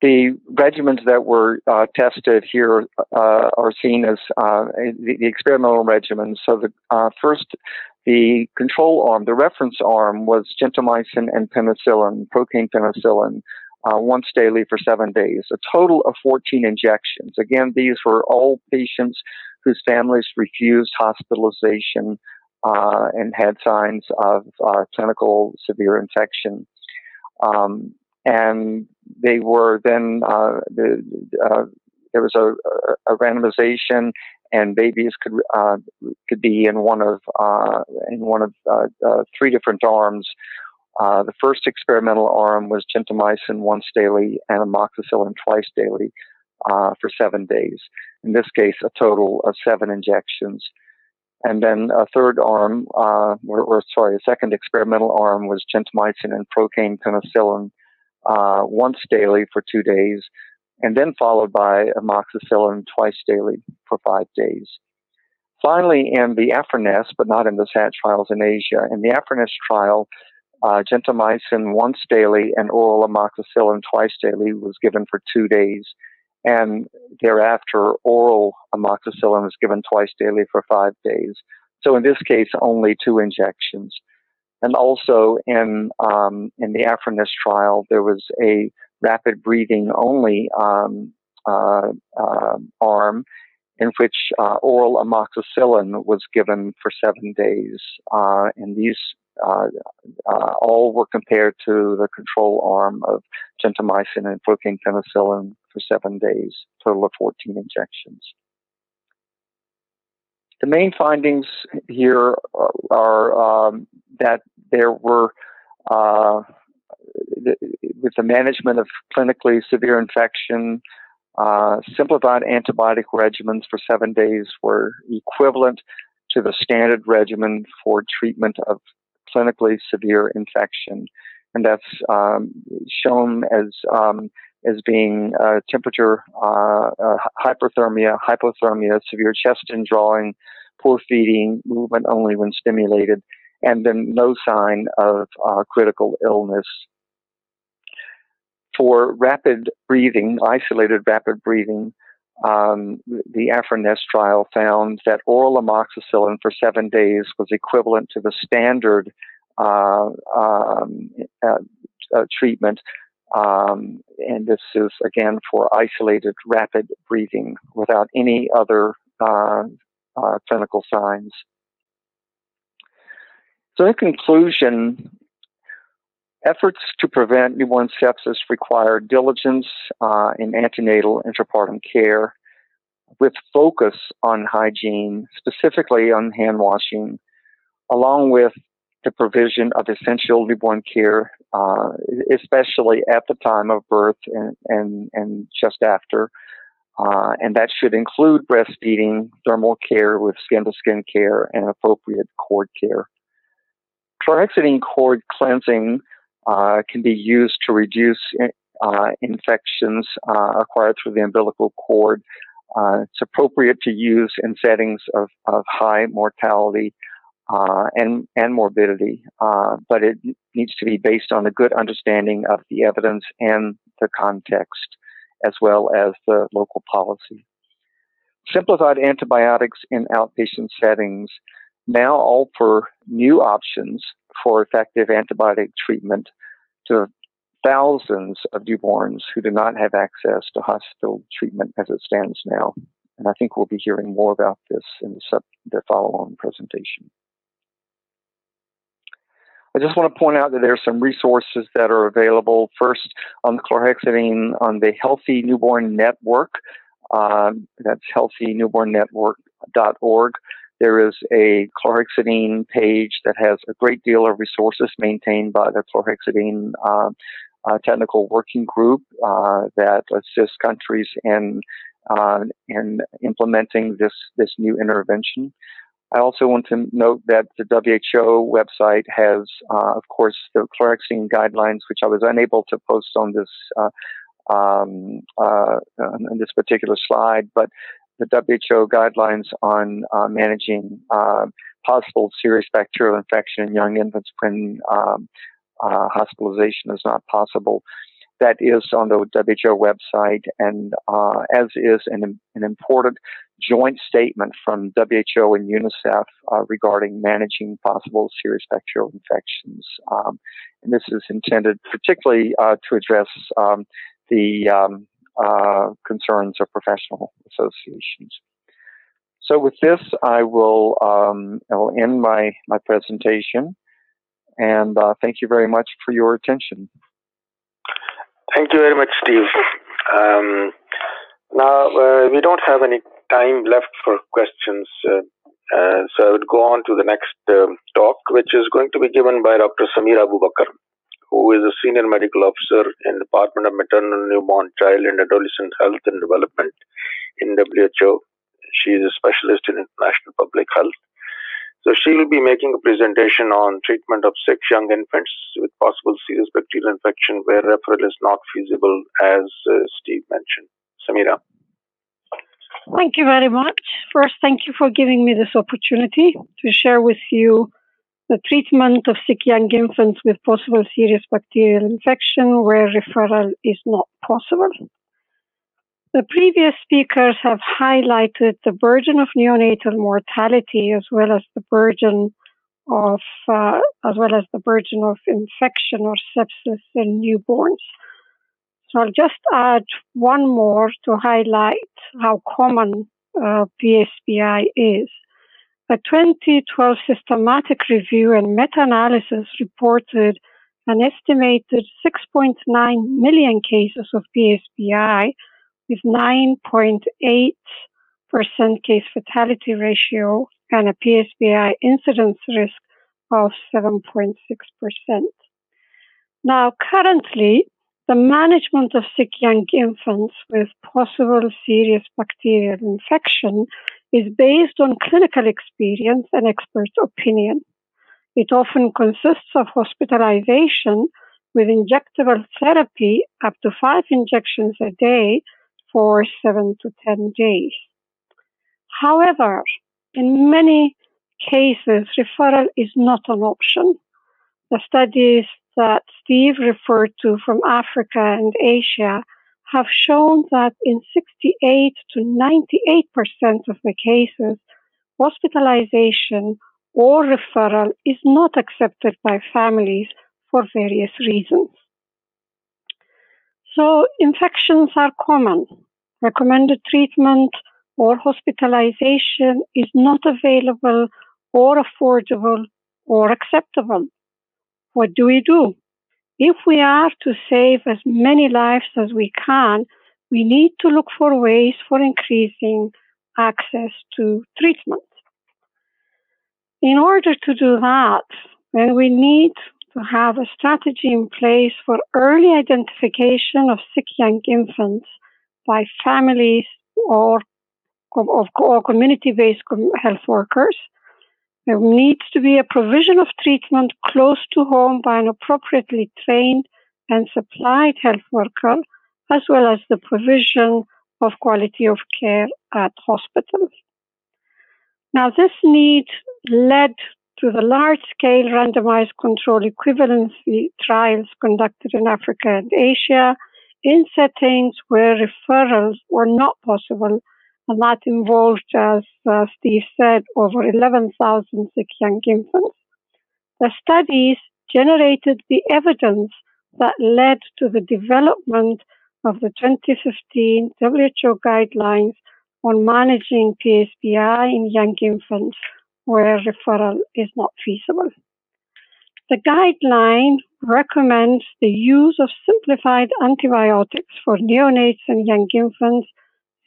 The regimens that were uh, tested here uh, are seen as uh, the, the, experimental regimens. So the uh, first, the control arm, the reference arm was gentamicin and penicillin, procaine penicillin, uh, once daily for seven days, a total of 14 injections. Again, these were all patients whose families refused hospitalization uh, and had signs of uh, clinical severe infection. Um, and they were then uh, the, uh, there was a, a, randomization, and babies could uh, could be in one of uh, in one of three different arms. the first experimental arm was gentamicin once daily and amoxicillin twice daily for seven days. In this case, a total of seven injections. And then a third arm, uh, or, or, sorry, a second experimental arm was gentamicin and procaine penicillin uh, once daily for two days, and then followed by amoxicillin twice daily for five days. Finally, in the AfriNest, but not in the SAT trials in Asia, in the AfriNest trial, uh, gentamicin once daily and oral amoxicillin twice daily was given for two days and thereafter oral amoxicillin was given twice daily for five days. So in this case, only two injections. And also in um, in the AfriNest trial, there was a rapid breathing only um, uh, uh, arm in which uh, oral amoxicillin was given for seven days. Uh, and these uh, uh, all were compared to the control arm of gentamicin and procaine penicillin for seven days, total of 14 injections. The main findings here are, are um, that there were, uh, with the management of clinically severe infection, uh, simplified antibiotic regimens for seven days were equivalent to the standard regimen for treatment of clinically severe infection. And that's um, shown as um, as being uh, temperature, uh, uh, hyperthermia, hypothermia, severe chest indrawing, poor feeding, movement only when stimulated, and then no sign of uh, critical illness. For rapid breathing, isolated rapid breathing, um, the AfriNest trial found that oral amoxicillin for seven days was equivalent to the standard uh, um, uh, uh, treatment. Um, and this is again for isolated rapid breathing without any other uh, uh, clinical signs. So, in conclusion, efforts to prevent newborn sepsis require diligence uh, in antenatal intrapartum care with focus on hygiene, specifically on hand washing, along with the provision of essential newborn care, uh, especially at the time of birth and, and, and just after. Uh, and that should include breastfeeding, thermal care with skin to skin care, and appropriate cord care. Chlorhexidine cord cleansing uh, can be used to reduce uh, infections uh, acquired through the umbilical cord. Uh, it's appropriate to use in settings of, of high mortality uh, and and morbidity, uh, but it needs to be based on a good understanding of the evidence and the context, as well as the local policy. Simplified antibiotics in outpatient settings now offer new options for effective antibiotic treatment to thousands of newborns who do not have access to hospital treatment as it stands now. And I think we'll be hearing more about this in the, sub- the follow-on presentation. I just want to point out that there are some resources that are available. First, on the chlorhexidine on the Healthy Newborn Network. Uh, that's healthynewbornnetwork.org. There is a chlorhexidine page that has a great deal of resources maintained by the chlorhexidine uh, uh, technical working group uh, that assists countries in uh, in implementing this this new intervention. I also want to note that the WHO website has, uh, of course, the chlorhexidine guidelines, which I was unable to post on this uh, um, uh, on this particular slide, but the WHO guidelines on uh, managing uh, possible serious bacterial infection in young infants when um, uh, hospitalization is not possible. That is on the WHO website, and as is an, an important joint statement from WHO and UNICEF uh, regarding managing possible serious bacterial infections. Um, and this is intended particularly uh, to address um, the um, uh, concerns of professional associations. So with this, I will, um, I will end my, my presentation and uh, thank you very much for your attention. Thank you very much, Steve. Um, now, uh, we don't have any time left for questions. Uh, uh, so I would go on to the next um, talk, which is going to be given by Dr. Samira Aboubaker, who is a senior medical officer in the Department of Maternal, Newborn, Child, and Adolescent Health and Development in WHO. She is a specialist in international public health. So she will be making a presentation on treatment of sick young infants with possible serious bacterial infection where referral is not feasible, as uh, Steve mentioned. Samira. Thank you very much. First, thank you for giving me this opportunity to share with you the treatment of sick young infants with possible serious bacterial infection where referral is not possible. The previous speakers have highlighted the burden of neonatal mortality as well as the burden of uh, as well as the burden of infection or sepsis in newborns. So I'll just add one more to highlight how common uh, PSBI is. A 2012 systematic review and meta-analysis reported an estimated 6.9 million cases of PSBI with 9.8% case fatality ratio and a PSBI incidence risk of 7.6%. Now, currently, the management of sick young infants with possible serious bacterial infection is based on clinical experience and expert opinion. It often consists of hospitalization with injectable therapy up to five injections a day for seven to 10 days. However, in many cases, referral is not an option. The studies that Steve referred to from Africa and Asia have shown that in 68 to 98% of the cases, hospitalization or referral is not accepted by families for various reasons. So infections are common. Recommended treatment or hospitalization is not available or affordable or acceptable what do we do? If we are to save as many lives as we can, we need to look for ways for increasing access to treatment. In order to do that, then we need to have a strategy in place for early identification of sick young infants by families or, or, or community-based health workers there needs to be a provision of treatment close to home by an appropriately trained and supplied health worker, as well as the provision of quality of care at hospitals. Now, this need led to the large scale randomized control equivalency trials conducted in Africa and Asia in settings where referrals were not possible and that involved, as uh, Steve said, over 11,000 sick young infants. The studies generated the evidence that led to the development of the 2015 WHO guidelines on managing PSBI in young infants where referral is not feasible. The guideline recommends the use of simplified antibiotics for neonates and young infants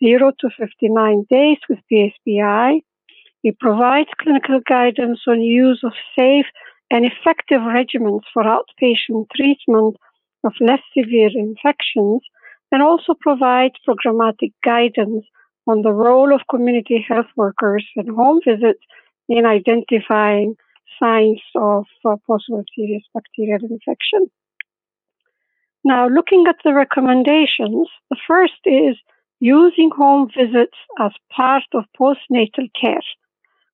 0 to 59 days with PSBI It provides clinical guidance on use of safe and effective regimens for outpatient treatment of less severe infections and also provides programmatic guidance on the role of community health workers and home visits in identifying signs of uh, possible serious bacterial infection. Now, looking at the recommendations, the first is using home visits as part of postnatal care.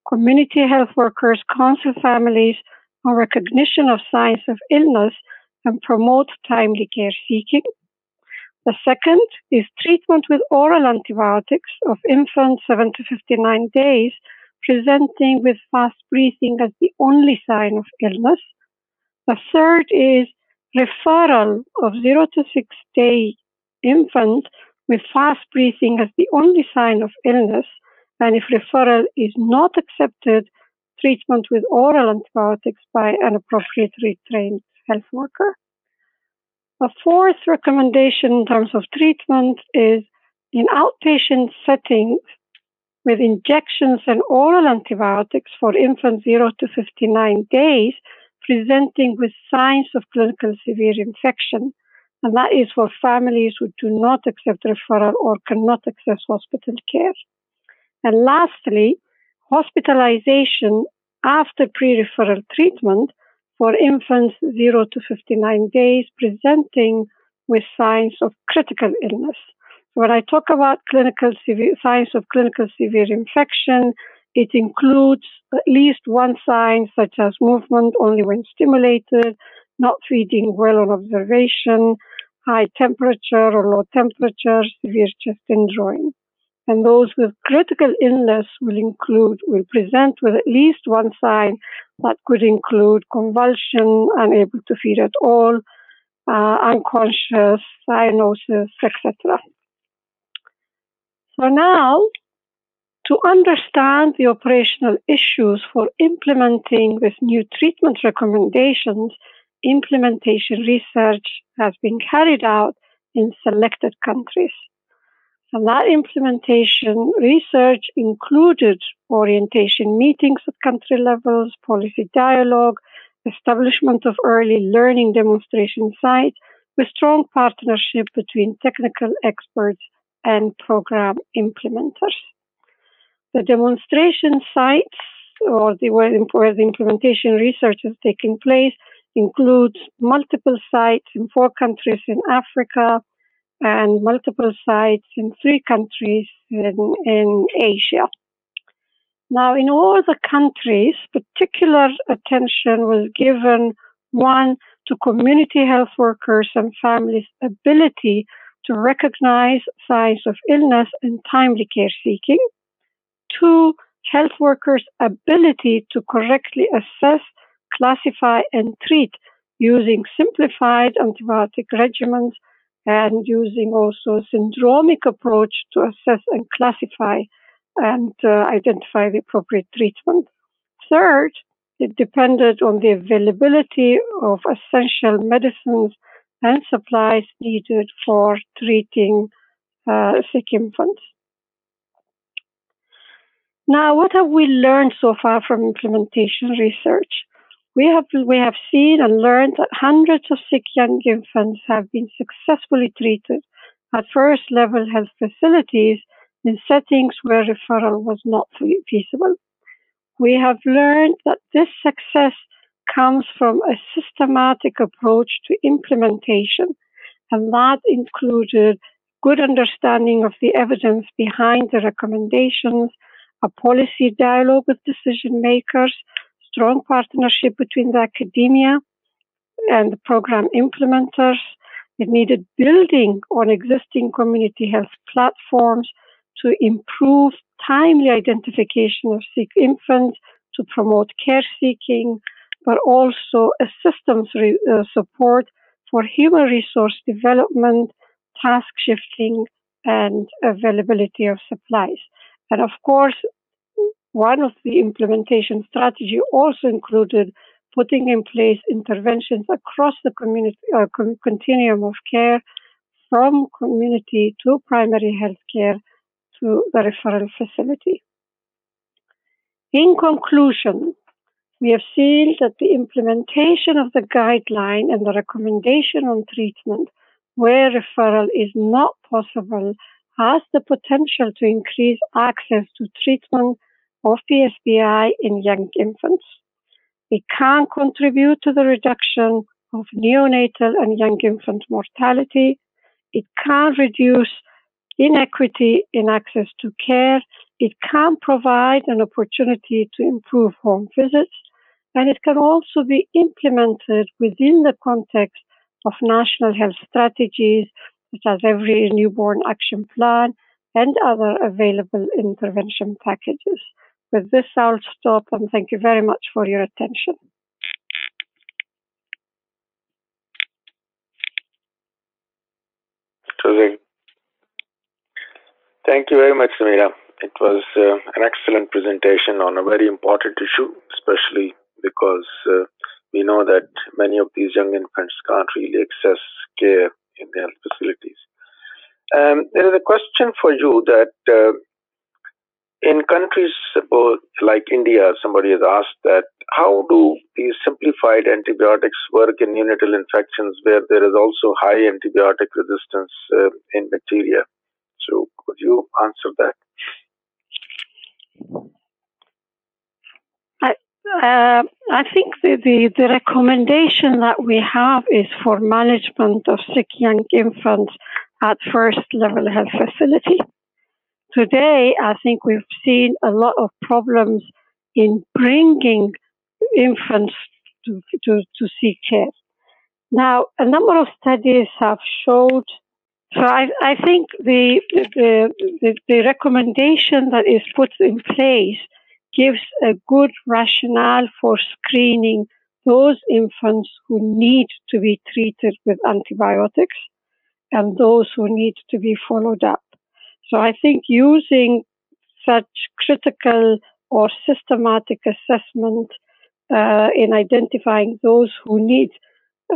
Community health workers counsel families on recognition of signs of illness and promote timely care seeking. The second is treatment with oral antibiotics of infants 7 to 59 days presenting with fast breathing as the only sign of illness. The third is referral of 0 to 6 day infant with fast breathing as the only sign of illness. And if referral is not accepted, treatment with oral antibiotics by an appropriately trained health worker. A fourth recommendation in terms of treatment is in outpatient settings with injections and oral antibiotics for infants 0 to 59 days presenting with signs of clinical severe infection. And that is for families who do not accept referral or cannot access hospital care. And lastly, hospitalization after pre-referral treatment for infants 0 to 59 days presenting with signs of critical illness. When I talk about clinical severe, signs of clinical severe infection, it includes at least one sign, such as movement only when stimulated, not feeding well on observation, high temperature or low temperature, severe chest indrawing. And those with critical illness will include, will present with at least one sign that could include convulsion, unable to feed at all, uh, unconscious, cyanosis, etc. So now, to understand the operational issues for implementing this new treatment recommendations, implementation research has been carried out in selected countries. And that implementation research included orientation meetings at country levels, policy dialogue, establishment of early learning demonstration sites with strong partnership between technical experts and program implementers. The demonstration sites or the, where, the implementation research is taking place includes multiple sites in four countries in Africa, and multiple sites in three countries in, in Asia. Now, in all the countries, particular attention was given one to community health workers and families' ability to recognize signs of illness and timely care seeking. Two, health workers' ability to correctly assess, classify, and treat using simplified antibiotic regimens and using also a syndromic approach to assess and classify and uh, identify the appropriate treatment. Third, it depended on the availability of essential medicines and supplies needed for treating uh, sick infants. Now, what have we learned so far from implementation research? We have, we have seen and learned that hundreds of sick young infants have been successfully treated at first level health facilities in settings where referral was not feasible. We have learned that this success comes from a systematic approach to implementation, and that included good understanding of the evidence behind the recommendations, a policy dialogue with decision makers, strong partnership between the academia and the program implementers. It needed building on existing community health platforms to improve timely identification of sick infants, to promote care seeking, but also a systems re- uh, support for human resource development, task shifting, and availability of supplies. And of course, one of the implementation strategy also included putting in place interventions across the community uh, continuum of care from community to primary health care to the referral facility. In conclusion, we have seen that the implementation of the guideline and the recommendation on treatment where referral is not possible has the potential to increase access to treatment of PSBI in young infants. It can contribute to the reduction of neonatal and young infant mortality. It can reduce inequity in access to care. It can provide an opportunity to improve home visits. And it can also be implemented within the context of national health strategies, such as every newborn action plan and other available intervention packages. With this, I'll stop and thank you very much for your attention. Thank you very much, Samira. It was uh, an excellent presentation on a very important issue, especially because uh, we know that many of these young infants can't really access care in the health facilities. Um, there is a question for you that uh, in countries like India, somebody has asked that how do these simplified antibiotics work in neonatal infections where there is also high antibiotic resistance uh, in bacteria? So, could you answer that? I, uh, I think the, the, the recommendation that we have is for management of sick young infants at first level health facility. Today, I think we've seen a lot of problems in bringing infants to, to, to seek care. Now, a number of studies have showed. So I, I think the, the, the, the recommendation that is put in place gives a good rationale for screening those infants who need to be treated with antibiotics and those who need to be followed up. So I think using such critical or systematic assessment uh, in identifying those who need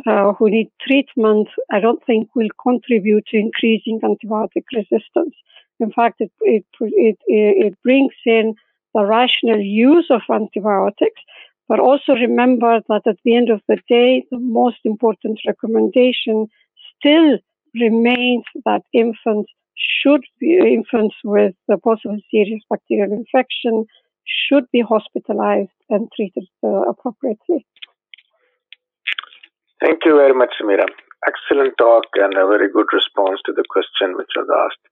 uh, who need treatment, I don't think will contribute to increasing antibiotic resistance. In fact, it it it, it brings in the rational use of antibiotics, but also remember that at the end of the day, the most important recommendation still remains that infants should be infants with a possible serious bacterial infection should be hospitalized and treated uh, appropriately. Thank you very much, Samira. Excellent talk and a very good response to the question which was asked.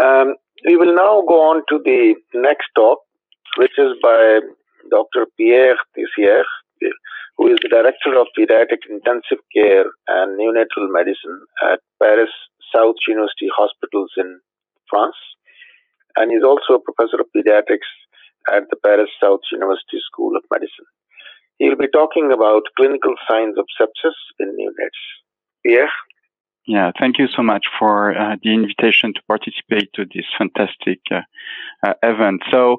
Um, we will now go on to the next talk, which is by Dr. Pierre Tissières, who is the Director of Pediatric Intensive Care and Neonatal Medicine at Paris South University Hospitals in France. And he's also a professor of pediatrics at the Paris South University School of Medicine. He'll be talking about clinical signs of sepsis in neonates. Pierre? Yeah, thank you so much for uh, the invitation to participate to this fantastic uh, uh, event. So,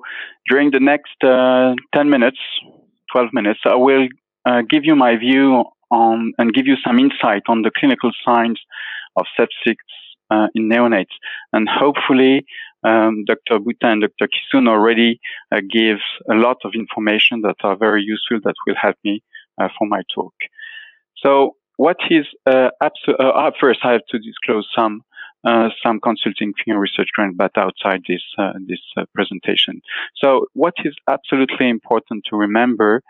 during the next uh, 10 minutes, 12 minutes, I will uh, give you my view on and give you some insight on the clinical signs of sepsis uh, in neonates. And hopefully, um, Dr. Bhutta and Dr. Kissoon already uh, give a lot of information that are very useful that will help me uh, for my talk. So, what is uh, uh, first? I have to disclose some uh, some consulting and research grant, but outside this uh, this presentation. So, what is absolutely important to remember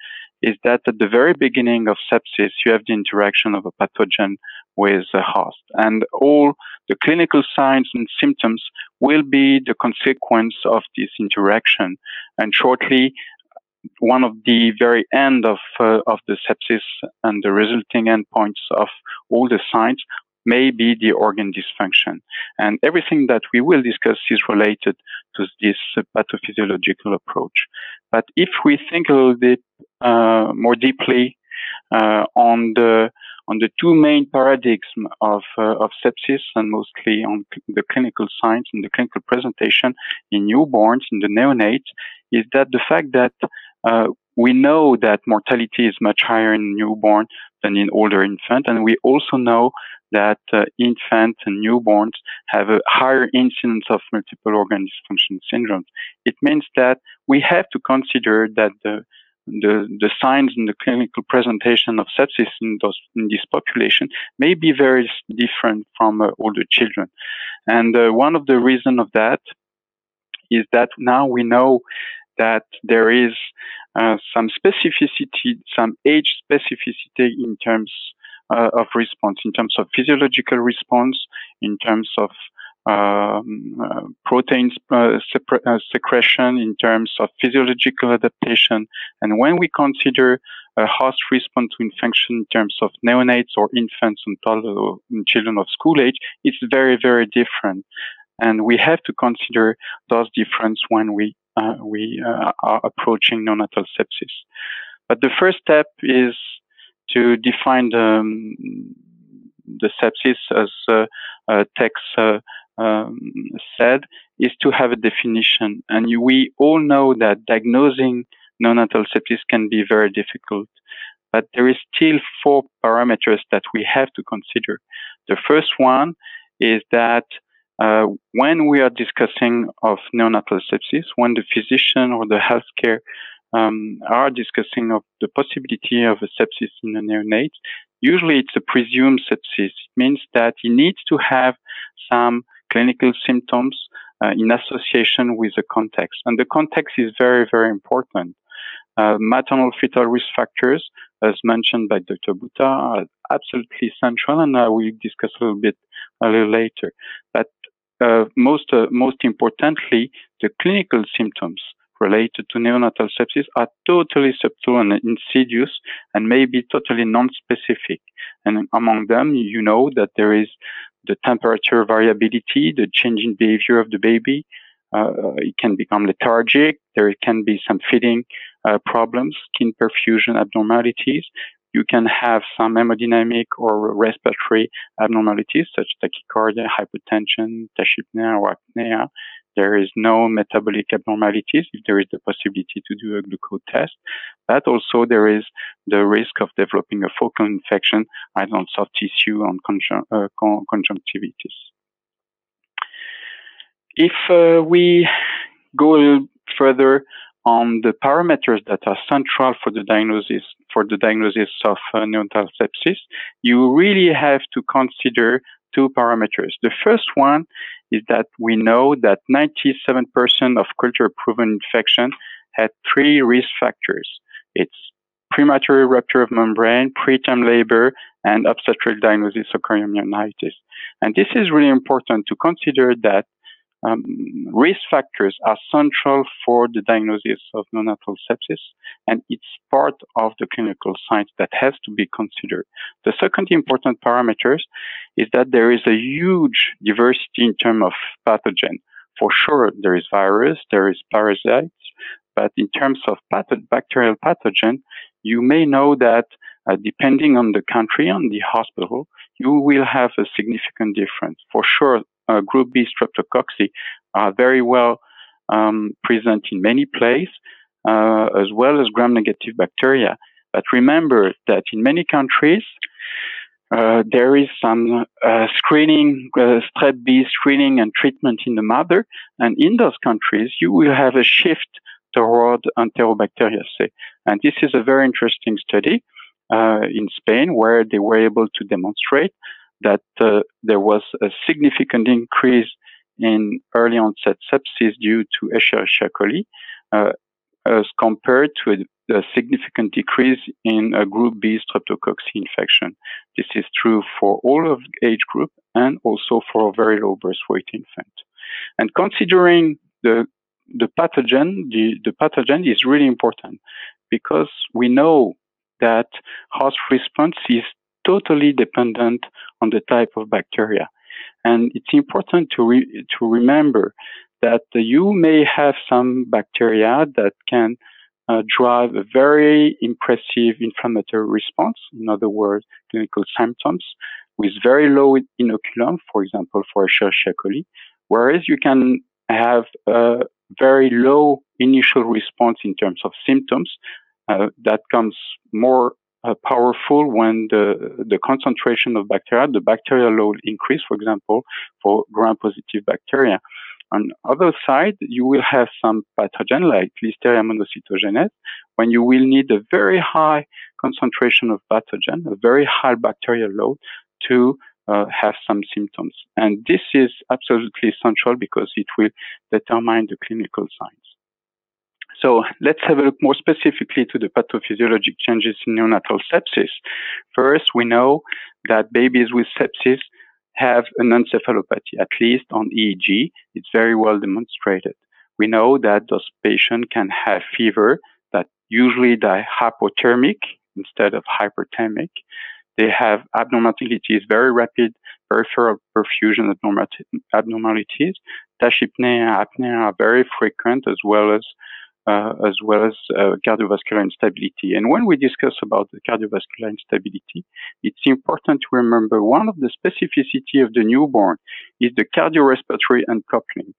is that at the very beginning of sepsis, you have the interaction of a pathogen with the host. And all the clinical signs and symptoms will be the consequence of this interaction. And shortly, one of the very end of uh, of the sepsis and the resulting endpoints of all the signs may be the organ dysfunction. And everything that we will discuss is related to this pathophysiological approach. But if we think a little bit uh, more deeply uh, on the on the two main paradigms of uh, of sepsis and mostly on the clinical signs and the clinical presentation in newborns in the neonates is that the fact that uh, we know that mortality is much higher in newborn than in older infant, and we also know that uh, infants and newborns have a higher incidence of multiple organ dysfunction syndromes. It means that we have to consider that the the, the signs and the clinical presentation of sepsis in, those, in this population may be very different from uh, older children. And uh, one of the reasons of that is that now we know that there is uh, some specificity, some age specificity in terms uh, of response, in terms of physiological response, in terms of um, uh, proteins uh, uh, secretion, in terms of physiological adaptation. And when we consider a host response to infection in terms of neonates or infants and toddlers children of school age, it's very, very different. And we have to consider those differences when we uh, we uh, are approaching neonatal sepsis. But the first step is to define the, um, the sepsis as uh, Tex uh, um, said, is to have a definition. And we all know that diagnosing neonatal sepsis can be very difficult. But there is still four parameters that we have to consider. The first one is that uh, when we are discussing of neonatal sepsis, when the physician or the healthcare um, are discussing of the possibility of a sepsis in a neonate, usually it's a presumed sepsis. It means that he needs to have some clinical symptoms uh, in association with the context. And the context is very, very important. Uh, maternal fetal risk factors, as mentioned by Dr. Bhutta, are absolutely central, and I will discuss a little bit a little later. But uh, most uh, most importantly, the clinical symptoms related to neonatal sepsis are totally subtle and insidious and may be totally non-specific. And among them, you know that there is the temperature variability, the changing behavior of the baby. Uh, it can become lethargic. There can be some feeding uh, problems, skin perfusion abnormalities. You can have some hemodynamic or respiratory abnormalities such as tachycardia, hypotension, tachypnea, or apnea. There is no metabolic abnormalities if there is the possibility to do a glucose test. But also there is the risk of developing a focal infection either on soft tissue or conjun- uh, conjunctivitis. If uh, we go further on the parameters that are central for the diagnosis for the diagnosis of uh, neonatal sepsis, you really have to consider two parameters. The first one is that we know that 97% of culture proven infection had three risk factors. It's premature rupture of membrane, preterm labor, and obstetric diagnosis of chorionitis. And this is really important to consider that um, risk factors are central for the diagnosis of neonatal sepsis, and it's part of the clinical science that has to be considered. The second important parameter is that there is a huge diversity in terms of pathogen. For sure, there is virus, there is parasites, but in terms of path- bacterial pathogen, you may know that uh, depending on the country, on the hospital, you will have a significant difference. For sure, uh, group B streptococci are very well um, present in many places, uh, as well as gram-negative bacteria. But remember that in many countries, uh, there is some uh, screening, uh, strep B screening and treatment in the mother, and in those countries, you will have a shift toward Enterobacteriaceae. And this is a very interesting study uh, in Spain where they were able to demonstrate that uh, there was a significant increase in early onset sepsis due to Escherichia coli, uh, as compared to a, a, significant decrease in a group B streptococci infection. This is true for all of age group and also for a very low birth weight infant. And considering the the pathogen, the, the pathogen is really important because we know that host response is totally dependent on the type of bacteria. And it's important to, re- to remember that you may have some bacteria that can uh, drive a very impressive inflammatory response, in other words, clinical symptoms, with very low inoculum, for example, for Escherichia coli, whereas you can have a very low initial response in terms of symptoms. Uh, that comes more uh, powerful when the, the concentration of bacteria, the bacterial load increase, for example, for gram-positive bacteria. On the other side, you will have some pathogen like Listeria monocytogenes when you will need a very high concentration of pathogen, a very high bacterial load to uh, have some symptoms. And this is absolutely essential because it will determine the clinical signs. So let's have a look more specifically to the pathophysiologic changes in neonatal sepsis. First, we know that babies with sepsis have an encephalopathy, at least on EEG. It's very well demonstrated. We know that those patients can have fever that usually die hypothermic instead of hyperthermic. They have abnormalities, very rapid peripheral perfusion abnormalities. Tachypnea, apnea are very frequent as well as as well as uh, cardiovascular instability. And when we discuss about the cardiovascular instability, it's important to remember one of the specificity of the newborn is the cardiorespiratory uncoupling.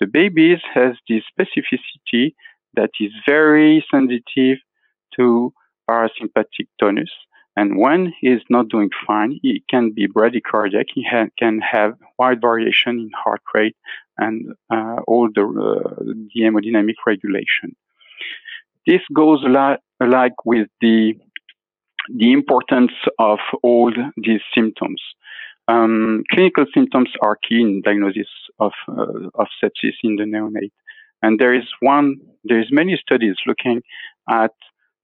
The babies has this specificity that is very sensitive to parasympathetic tonus. And when he's not doing fine, he can be bradycardic. He ha- can have wide variation in heart rate and uh, all the, uh, the hemodynamic regulation. This goes lot alike with the the importance of all these symptoms. Um, clinical symptoms are key in diagnosis of uh, of sepsis in the neonate, and there is one. There is many studies looking at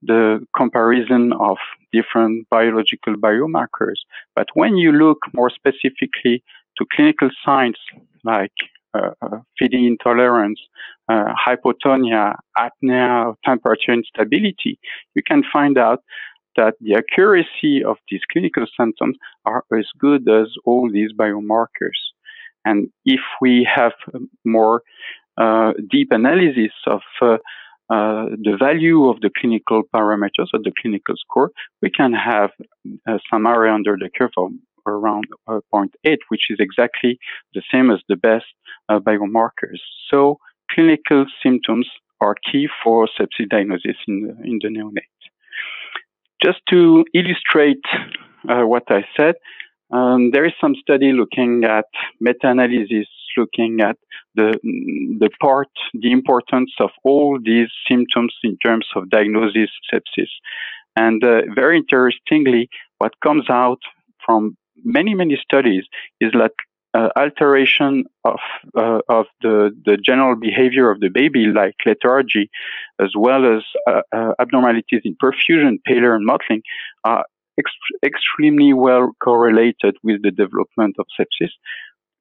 the comparison of different biological biomarkers. But when you look more specifically to clinical signs like uh, uh, feeding intolerance, uh, hypotonia, apnea, temperature instability, you can find out that the accuracy of these clinical symptoms are as good as all these biomarkers. And if we have more uh, deep analysis of uh, uh, the value of the clinical parameters or the clinical score, we can have some area under the curve of around uh, 0.8, which is exactly the same as the best uh, biomarkers. So clinical symptoms are key for sepsis diagnosis in the, in the neonate. Just to illustrate uh, what I said, um, there is some study looking at meta-analysis, looking at the the part, the importance of all these symptoms in terms of diagnosis sepsis. And uh, very interestingly, what comes out from many, many studies is that uh, alteration of uh, of the the general behavior of the baby, like lethargy, as well as uh, uh abnormalities in perfusion, pallor, and mottling, are ext- extremely well correlated with the development of sepsis,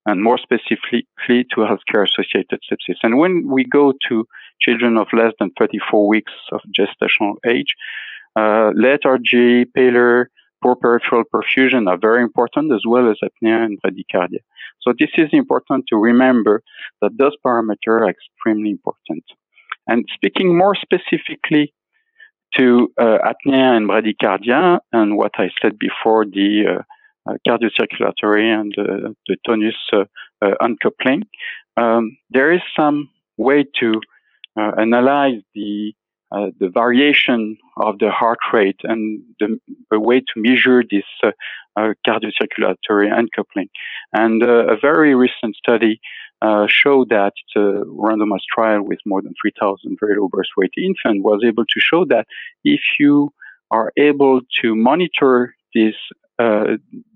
and more specifically to healthcare-associated sepsis. And when we go to children of less than 34 weeks of gestational age, uh, lethargy, pallor, poor peripheral perfusion are very important, as well as apnea and bradycardia. So this is important to remember that those parameters are extremely important. And speaking more specifically to uh, apnea and bradycardia, and what I said before, the uh, cardiocirculatory and the tonus uh, uh, uncoupling, um, there is some way to uh, analyze the uh, the variation of the heart rate and the, the way to measure this uh, uh, cardiocirculatory uncoupling. And a very recent study showed that a randomized trial with more than 3,000 very low birth weight infants was able to show that if you are able to monitor this uh,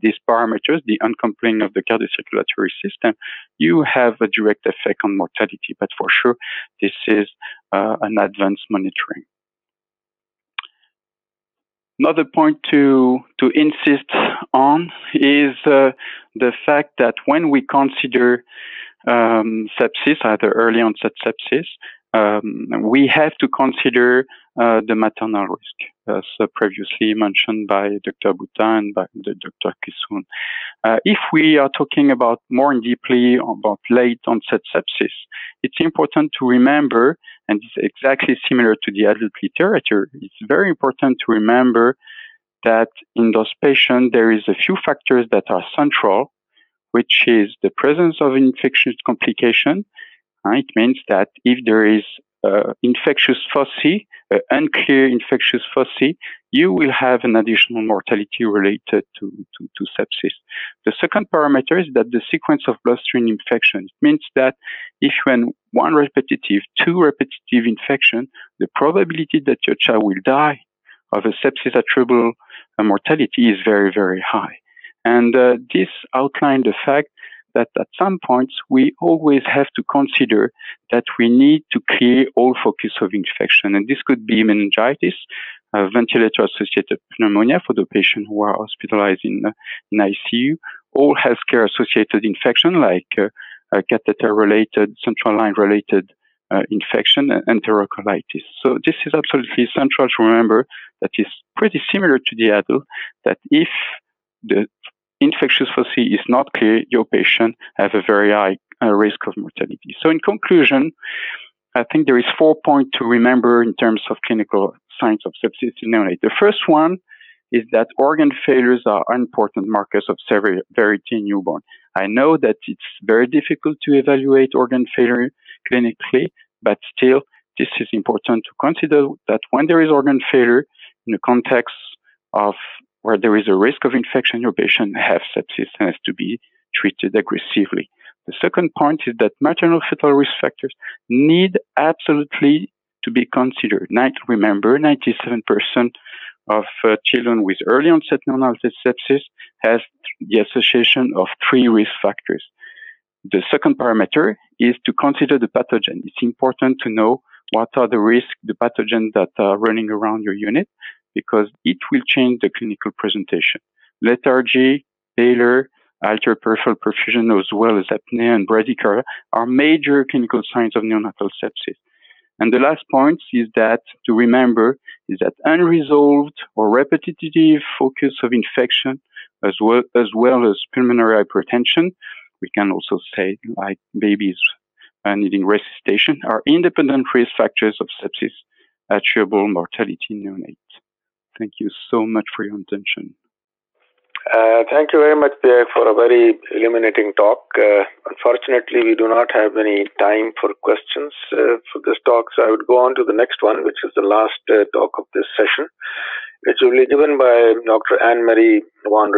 these parameters, the uncoupling of the cardiocirculatory system, you have a direct effect on mortality. But for sure, this is uh, an advanced monitoring. Another point to to insist on is uh, the fact that when we consider um, sepsis, either early onset sepsis, um, we have to consider uh, the maternal risk, as uh, previously mentioned by Dr. Bhutta and by Dr. Kissoon. Uh, if we are talking about more deeply about late onset sepsis, it's important to remember, and it's exactly similar to the adult literature, it's very important to remember that in those patients there is a few factors that are central, which is the presence of infectious complication it means that if there is uh, infectious foci, uh, unclear infectious foci, you will have an additional mortality related to, to, to, sepsis. The second parameter is that the sequence of bloodstream infection. It means that if you have one repetitive, two repetitive infection, the probability that your child will die of a sepsis attributable uh, mortality is very, very high. And uh, this outlined the fact that at some points we always have to consider that we need to clear all focus of infection. And this could be meningitis, uh, ventilator associated pneumonia for the patient who are hospitalized in, uh, in ICU, all healthcare associated infection like uh, uh, catheter related, central line related uh, infection and enterocolitis. So this is absolutely essential to remember that is pretty similar to the adult that if the infectious foci is not clear, your patient have a very high uh, risk of mortality. So in conclusion, I think there is four points to remember in terms of clinical signs of sepsis in neonate. The first one is that organ failures are important markers of severity in newborn. I know that it's very difficult to evaluate organ failure clinically, but still, this is important to consider that when there is organ failure in the context of where there is a risk of infection, your patient has sepsis and has to be treated aggressively. The second point is that maternal fetal risk factors need absolutely to be considered. Remember, 97% of uh, children with early onset neonatal sepsis has the association of three risk factors. The second parameter is to consider the pathogen. It's important to know what are the risks, the pathogens that are running around your unit because it will change the clinical presentation. Lethargy, pallor, altered peripheral perfusion, as well as apnea and bradycardia are major clinical signs of neonatal sepsis. And the last point is that to remember is that unresolved or repetitive focus of infection as well as, well as pulmonary hypertension, we can also say like babies uh, needing resuscitation, are independent risk factors of sepsis attributable mortality in neonates. Thank you so much for your attention. Uh, thank you very much, Pierre, for a very illuminating talk. Uh, unfortunately, we do not have any time for questions uh, for this talk, so I would go on to the next one, which is the last uh, talk of this session, which will be given by Dr. Anne-Marie van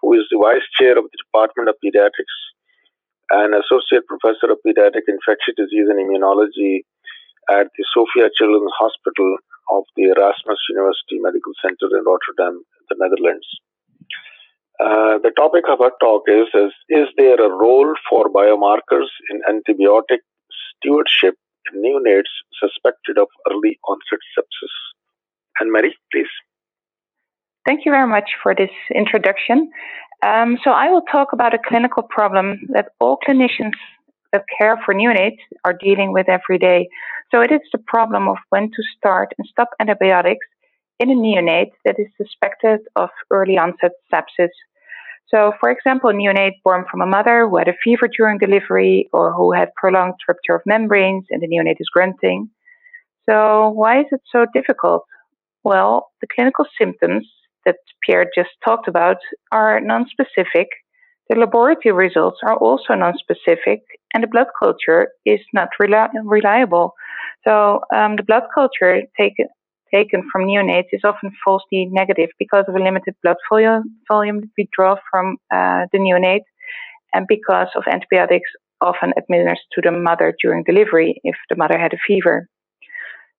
who is the Vice Chair of the Department of Pediatrics and Associate Professor of Pediatric Infectious Disease and Immunology at the Sophia Children's Hospital of the Erasmus University Medical Center in Rotterdam, the Netherlands. Uh, the topic of our talk is, is Is there a role for biomarkers in antibiotic stewardship in neonates suspected of early onset sepsis? Anne Marie, please. Thank you very much for this introduction. Um, so, I will talk about a clinical problem that all clinicians that care for neonates are dealing with every day. So it is the problem of when to start and stop antibiotics in a neonate that is suspected of early onset sepsis. So, for example, a neonate born from a mother who had a fever during delivery or who had prolonged rupture of membranes and the neonate is grunting. So, why is it so difficult? Well, the clinical symptoms that Pierre just talked about are non-specific the laboratory results are also non-specific, and the blood culture is not reli- reliable. So um, the blood culture taken taken from neonates is often falsely negative because of a limited blood volume, volume we draw from uh, the neonate, and because of antibiotics often administered to the mother during delivery if the mother had a fever.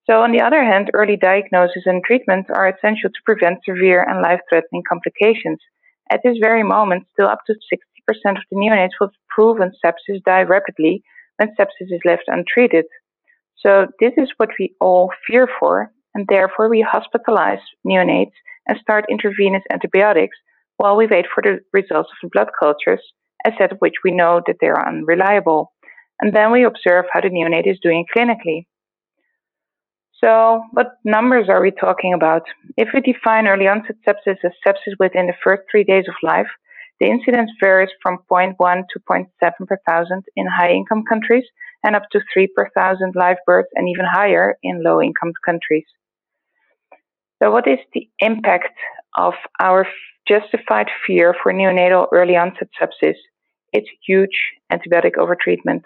So, on the other hand, early diagnosis and treatment are essential to prevent severe and life threatening complications. At this very moment, still up to 60% of the neonates with proven sepsis die rapidly when sepsis is left untreated. So this is what we all fear for, and therefore we hospitalize neonates and start intravenous antibiotics while we wait for the results of the blood cultures, a set of which we know that they are unreliable. And then we observe how the neonate is doing clinically. So, what numbers are we talking about? If we define early onset sepsis as sepsis within the first three days of life, the incidence varies from 0.1 to 0.7 per thousand in high income countries and up to 3 per thousand live births and even higher in low income countries. So, what is the impact of our justified fear for neonatal early onset sepsis? It's huge antibiotic overtreatment.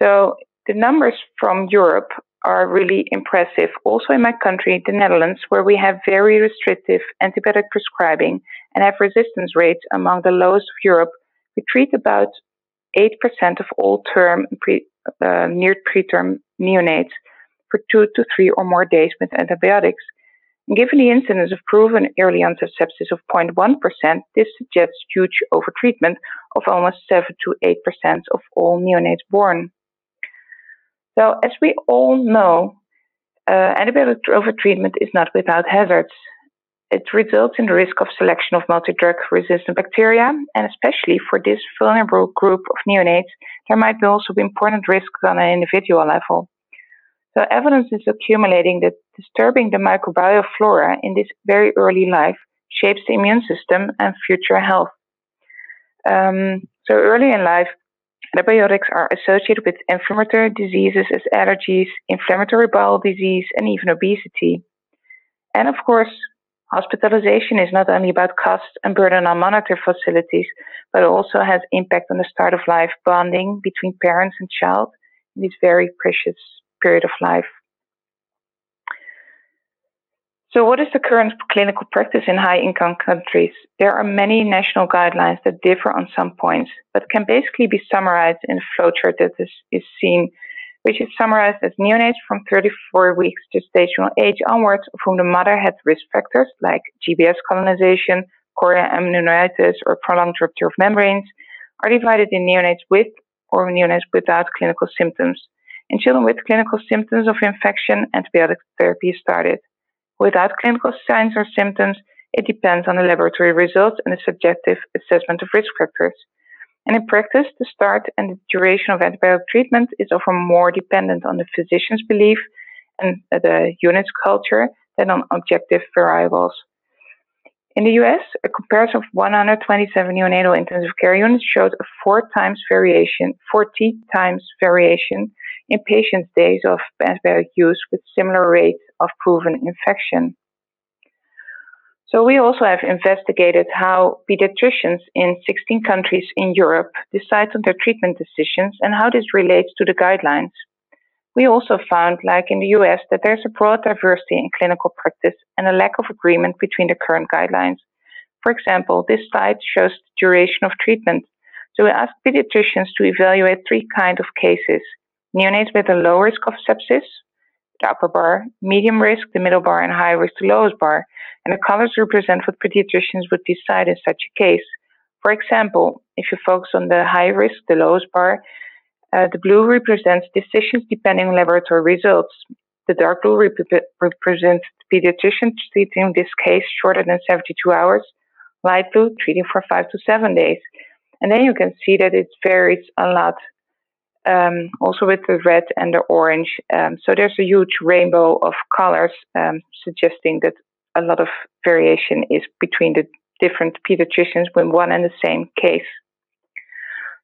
So, the numbers from Europe are really impressive. Also in my country, the Netherlands, where we have very restrictive antibiotic prescribing and have resistance rates among the lowest of Europe, we treat about 8% of all term pre, uh, near preterm neonates for two to three or more days with antibiotics. And given the incidence of proven early onset sepsis of 0.1%, this suggests huge overtreatment of almost 7 to 8% of all neonates born. So, as we all know, uh, antibiotic overtreatment is not without hazards. It results in the risk of selection of multi-drug resistant bacteria, and especially for this vulnerable group of neonates, there might also be important risks on an individual level. So evidence is accumulating that disturbing the microbial flora in this very early life shapes the immune system and future health. Um, so early in life, antibiotics are associated with inflammatory diseases as allergies, inflammatory bowel disease, and even obesity. And of course, hospitalization is not only about cost and burden on monetary facilities, but also has impact on the start of life bonding between parents and child in this very precious period of life. So, what is the current clinical practice in high income countries? There are many national guidelines that differ on some points, but can basically be summarized in a flowchart that is, is seen, which is summarized as neonates from 34 weeks gestational age onwards, of whom the mother had risk factors like GBS colonization, chorioamnionitis, or prolonged rupture of membranes, are divided in neonates with or neonates without clinical symptoms. In children with clinical symptoms of infection, antibiotic therapy is started. Without clinical signs or symptoms, it depends on the laboratory results and the subjective assessment of risk factors. And in practice, the start and the duration of antibiotic treatment is often more dependent on the physician's belief and the unit's culture than on objective variables. In the US, a comparison of 127 neonatal intensive care units showed a four times variation, 40 times variation in patients' days of antibiotic use with similar rates of proven infection. So we also have investigated how pediatricians in 16 countries in Europe decide on their treatment decisions and how this relates to the guidelines. We also found, like in the US, that there's a broad diversity in clinical practice and a lack of agreement between the current guidelines. For example, this slide shows the duration of treatment. So we asked pediatricians to evaluate three kinds of cases neonates with a low risk of sepsis, the upper bar, medium risk, the middle bar, and high risk, the lowest bar. And the colors represent what pediatricians would decide in such a case. For example, if you focus on the high risk, the lowest bar, uh, the blue represents decisions depending on laboratory results. The dark blue rep- represents pediatricians treating this case shorter than 72 hours. Light blue treating for five to seven days. And then you can see that it varies a lot um, also with the red and the orange. Um, so there's a huge rainbow of colors um, suggesting that a lot of variation is between the different pediatricians with one and the same case.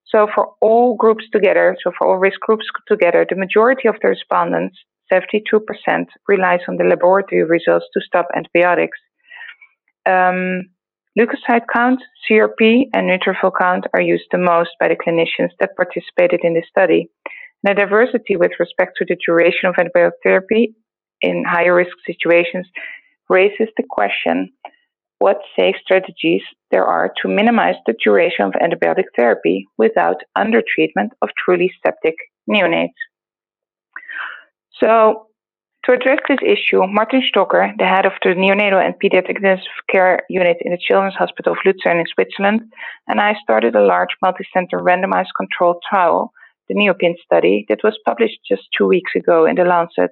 So for all groups together, so for all risk groups together, the majority of the respondents, 72%, relies on the laboratory results to stop antibiotics. Um, Leukocyte count, CRP, and neutrophil count are used the most by the clinicians that participated in this study. The diversity with respect to the duration of antibiotic therapy in higher risk situations raises the question what safe strategies there are to minimize the duration of antibiotic therapy without undertreatment of truly septic neonates. So, to address this issue, Martin Stocker, the head of the neonatal and pediatric intensive care unit in the Children's Hospital of Luzern in Switzerland, and I started a large multicenter randomized controlled trial, the NEOPIN study, that was published just two weeks ago in The Lancet.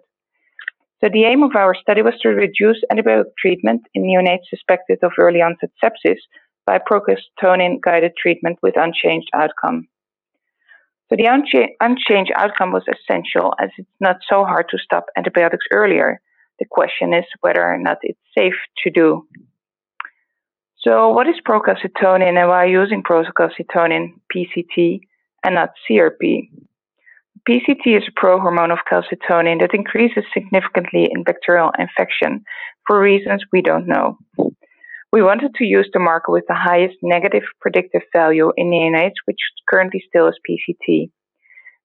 So the aim of our study was to reduce antibiotic treatment in neonates suspected of early onset sepsis by procalcitonin guided treatment with unchanged outcome. So the uncha- unchanged outcome was essential as it's not so hard to stop antibiotics earlier. The question is whether or not it's safe to do. So what is procalcitonin and why using procalcitonin, PCT, and not CRP? PCT is a prohormone of calcitonin that increases significantly in bacterial infection for reasons we don't know. We wanted to use the marker with the highest negative predictive value in neonates, which currently still is PCT.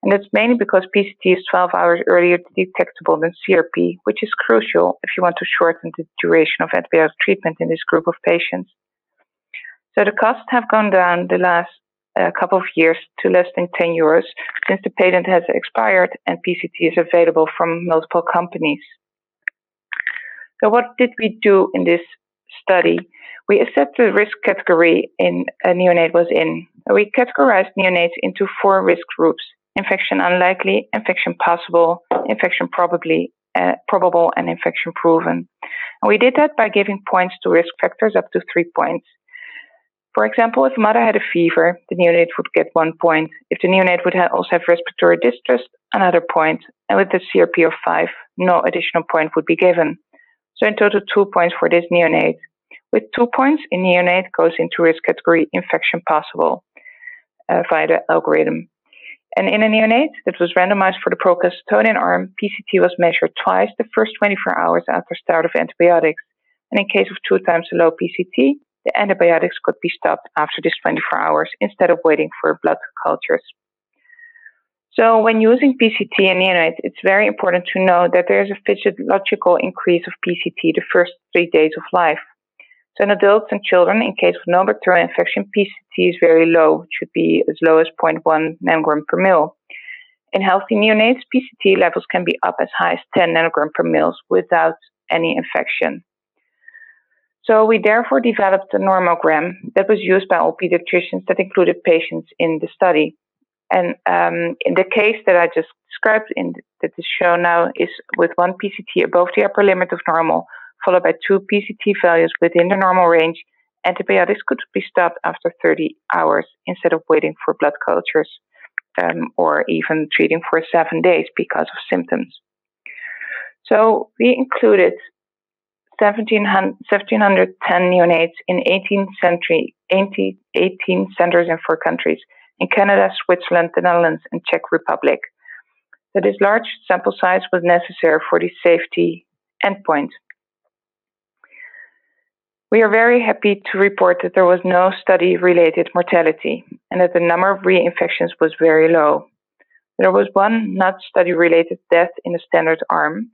And that's mainly because PCT is 12 hours earlier detectable than CRP, which is crucial if you want to shorten the duration of antibiotic treatment in this group of patients. So the costs have gone down the last uh, couple of years to less than 10 euros since the patent has expired and PCT is available from multiple companies. So what did we do in this study? We assessed the risk category in a neonate was in. We categorized neonates into four risk groups infection unlikely, infection possible, infection probably, uh, probable, and infection proven. And we did that by giving points to risk factors up to three points. For example, if a mother had a fever, the neonate would get one point. If the neonate would also have respiratory distress, another point. And with the CRP of five, no additional point would be given. So in total, two points for this neonate. With two points, a neonate goes into risk category infection possible uh, via the algorithm. And in a neonate that was randomized for the procalcitonin arm, PCT was measured twice the first 24 hours after start of antibiotics. And in case of two times the low PCT, the antibiotics could be stopped after these 24 hours instead of waiting for blood cultures. So when using PCT in neonates, it's very important to know that there is a physiological increase of PCT the first three days of life. So in adults and children, in case of no bacterial infection, PCT is very low. It should be as low as 0.1 nanogram per mil. In healthy neonates, PCT levels can be up as high as 10 nanogram per mil without any infection. So we therefore developed a normogram that was used by all pediatricians that included patients in the study. And um, in the case that I just described, in that is shown now, is with one PCT above the upper limit of normal, followed by two PCT values within the normal range, antibiotics could be stopped after 30 hours instead of waiting for blood cultures um, or even treating for seven days because of symptoms. So we included 1710 neonates in 18, century, 18 centers in four countries in Canada, Switzerland, the Netherlands, and Czech Republic. So this large sample size was necessary for the safety endpoint. We are very happy to report that there was no study related mortality and that the number of reinfections was very low. There was one not study related death in the standard arm,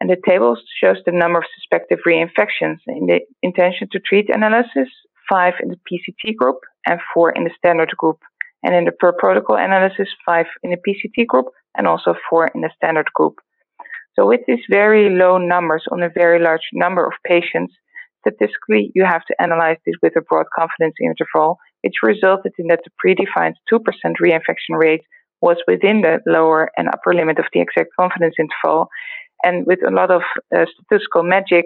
and the table shows the number of suspected reinfections in the intention to treat analysis, five in the PCT group and four in the standard group, and in the per protocol analysis, five in the PCT group and also four in the standard group. So with these very low numbers on a very large number of patients, Statistically, you have to analyze this with a broad confidence interval, which resulted in that the predefined 2% reinfection rate was within the lower and upper limit of the exact confidence interval. And with a lot of uh, statistical magic,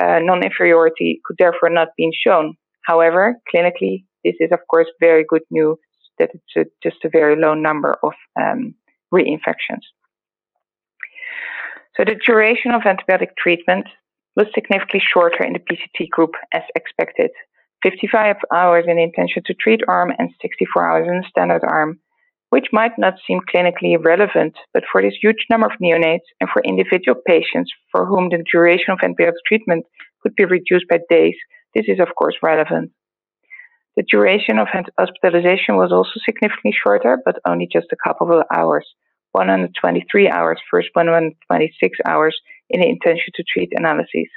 uh, non inferiority could therefore not be shown. However, clinically, this is of course very good news that it's a, just a very low number of um, reinfections. So the duration of antibiotic treatment was significantly shorter in the PCT group as expected. 55 hours in the intention to treat arm and 64 hours in the standard arm, which might not seem clinically relevant, but for this huge number of neonates and for individual patients for whom the duration of antibiotic treatment could be reduced by days, this is of course relevant. The duration of hospitalization was also significantly shorter, but only just a couple of hours 123 hours versus 126 hours in the intention to treat analyses.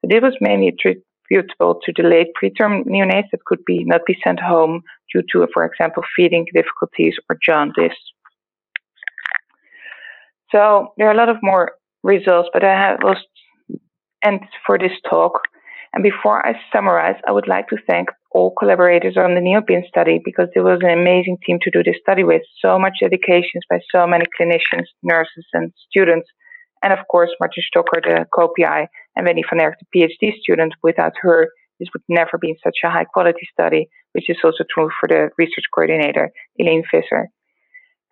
So this was mainly attributable to delayed preterm neonates that could be not be sent home due to, for example, feeding difficulties or jaundice. So there are a lot of more results, but I have was end for this talk. And before I summarize, I would like to thank all collaborators on the NEOPIN study because it was an amazing team to do this study with. So much dedication by so many clinicians, nurses, and students and of course, Martin Stocker, the co-PI, and Wendy van Erck, the PhD student. Without her, this would never be such a high quality study, which is also true for the research coordinator, Elaine Visser.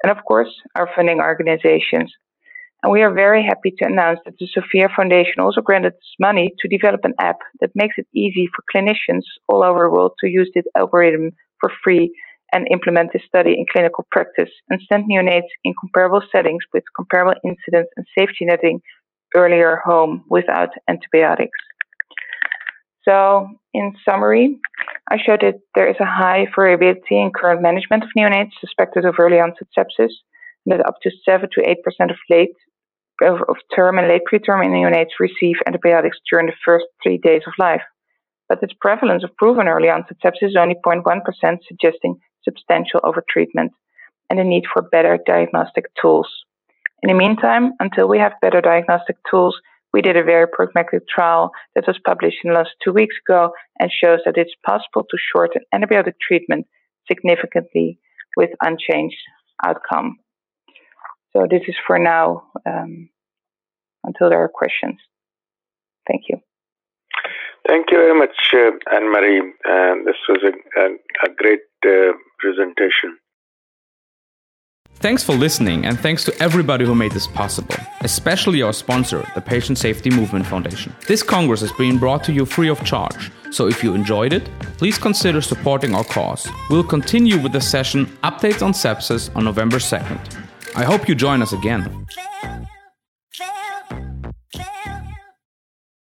And of course, our funding organizations. And we are very happy to announce that the Sophia Foundation also granted us money to develop an app that makes it easy for clinicians all over the world to use this algorithm for free and implement this study in clinical practice and send neonates in comparable settings with comparable incidence and safety netting earlier home without antibiotics. So, in summary, I showed that there is a high variability in current management of neonates suspected of early onset sepsis, that up to 7 to 8% of late of, of term and late preterm neonates receive antibiotics during the first three days of life. But its prevalence of proven early onset sepsis is only 0.1%, suggesting substantial overtreatment and the need for better diagnostic tools. In the meantime, until we have better diagnostic tools, we did a very pragmatic trial that was published in the last two weeks ago and shows that it's possible to shorten antibiotic treatment significantly with unchanged outcome. So this is for now um, until there are questions. Thank you. Thank you very much, uh, Anne Marie. Uh, this was a, a, a great uh, presentation. Thanks for listening, and thanks to everybody who made this possible, especially our sponsor, the Patient Safety Movement Foundation. This Congress is being brought to you free of charge, so if you enjoyed it, please consider supporting our cause. We'll continue with the session Updates on Sepsis on November 2nd. I hope you join us again.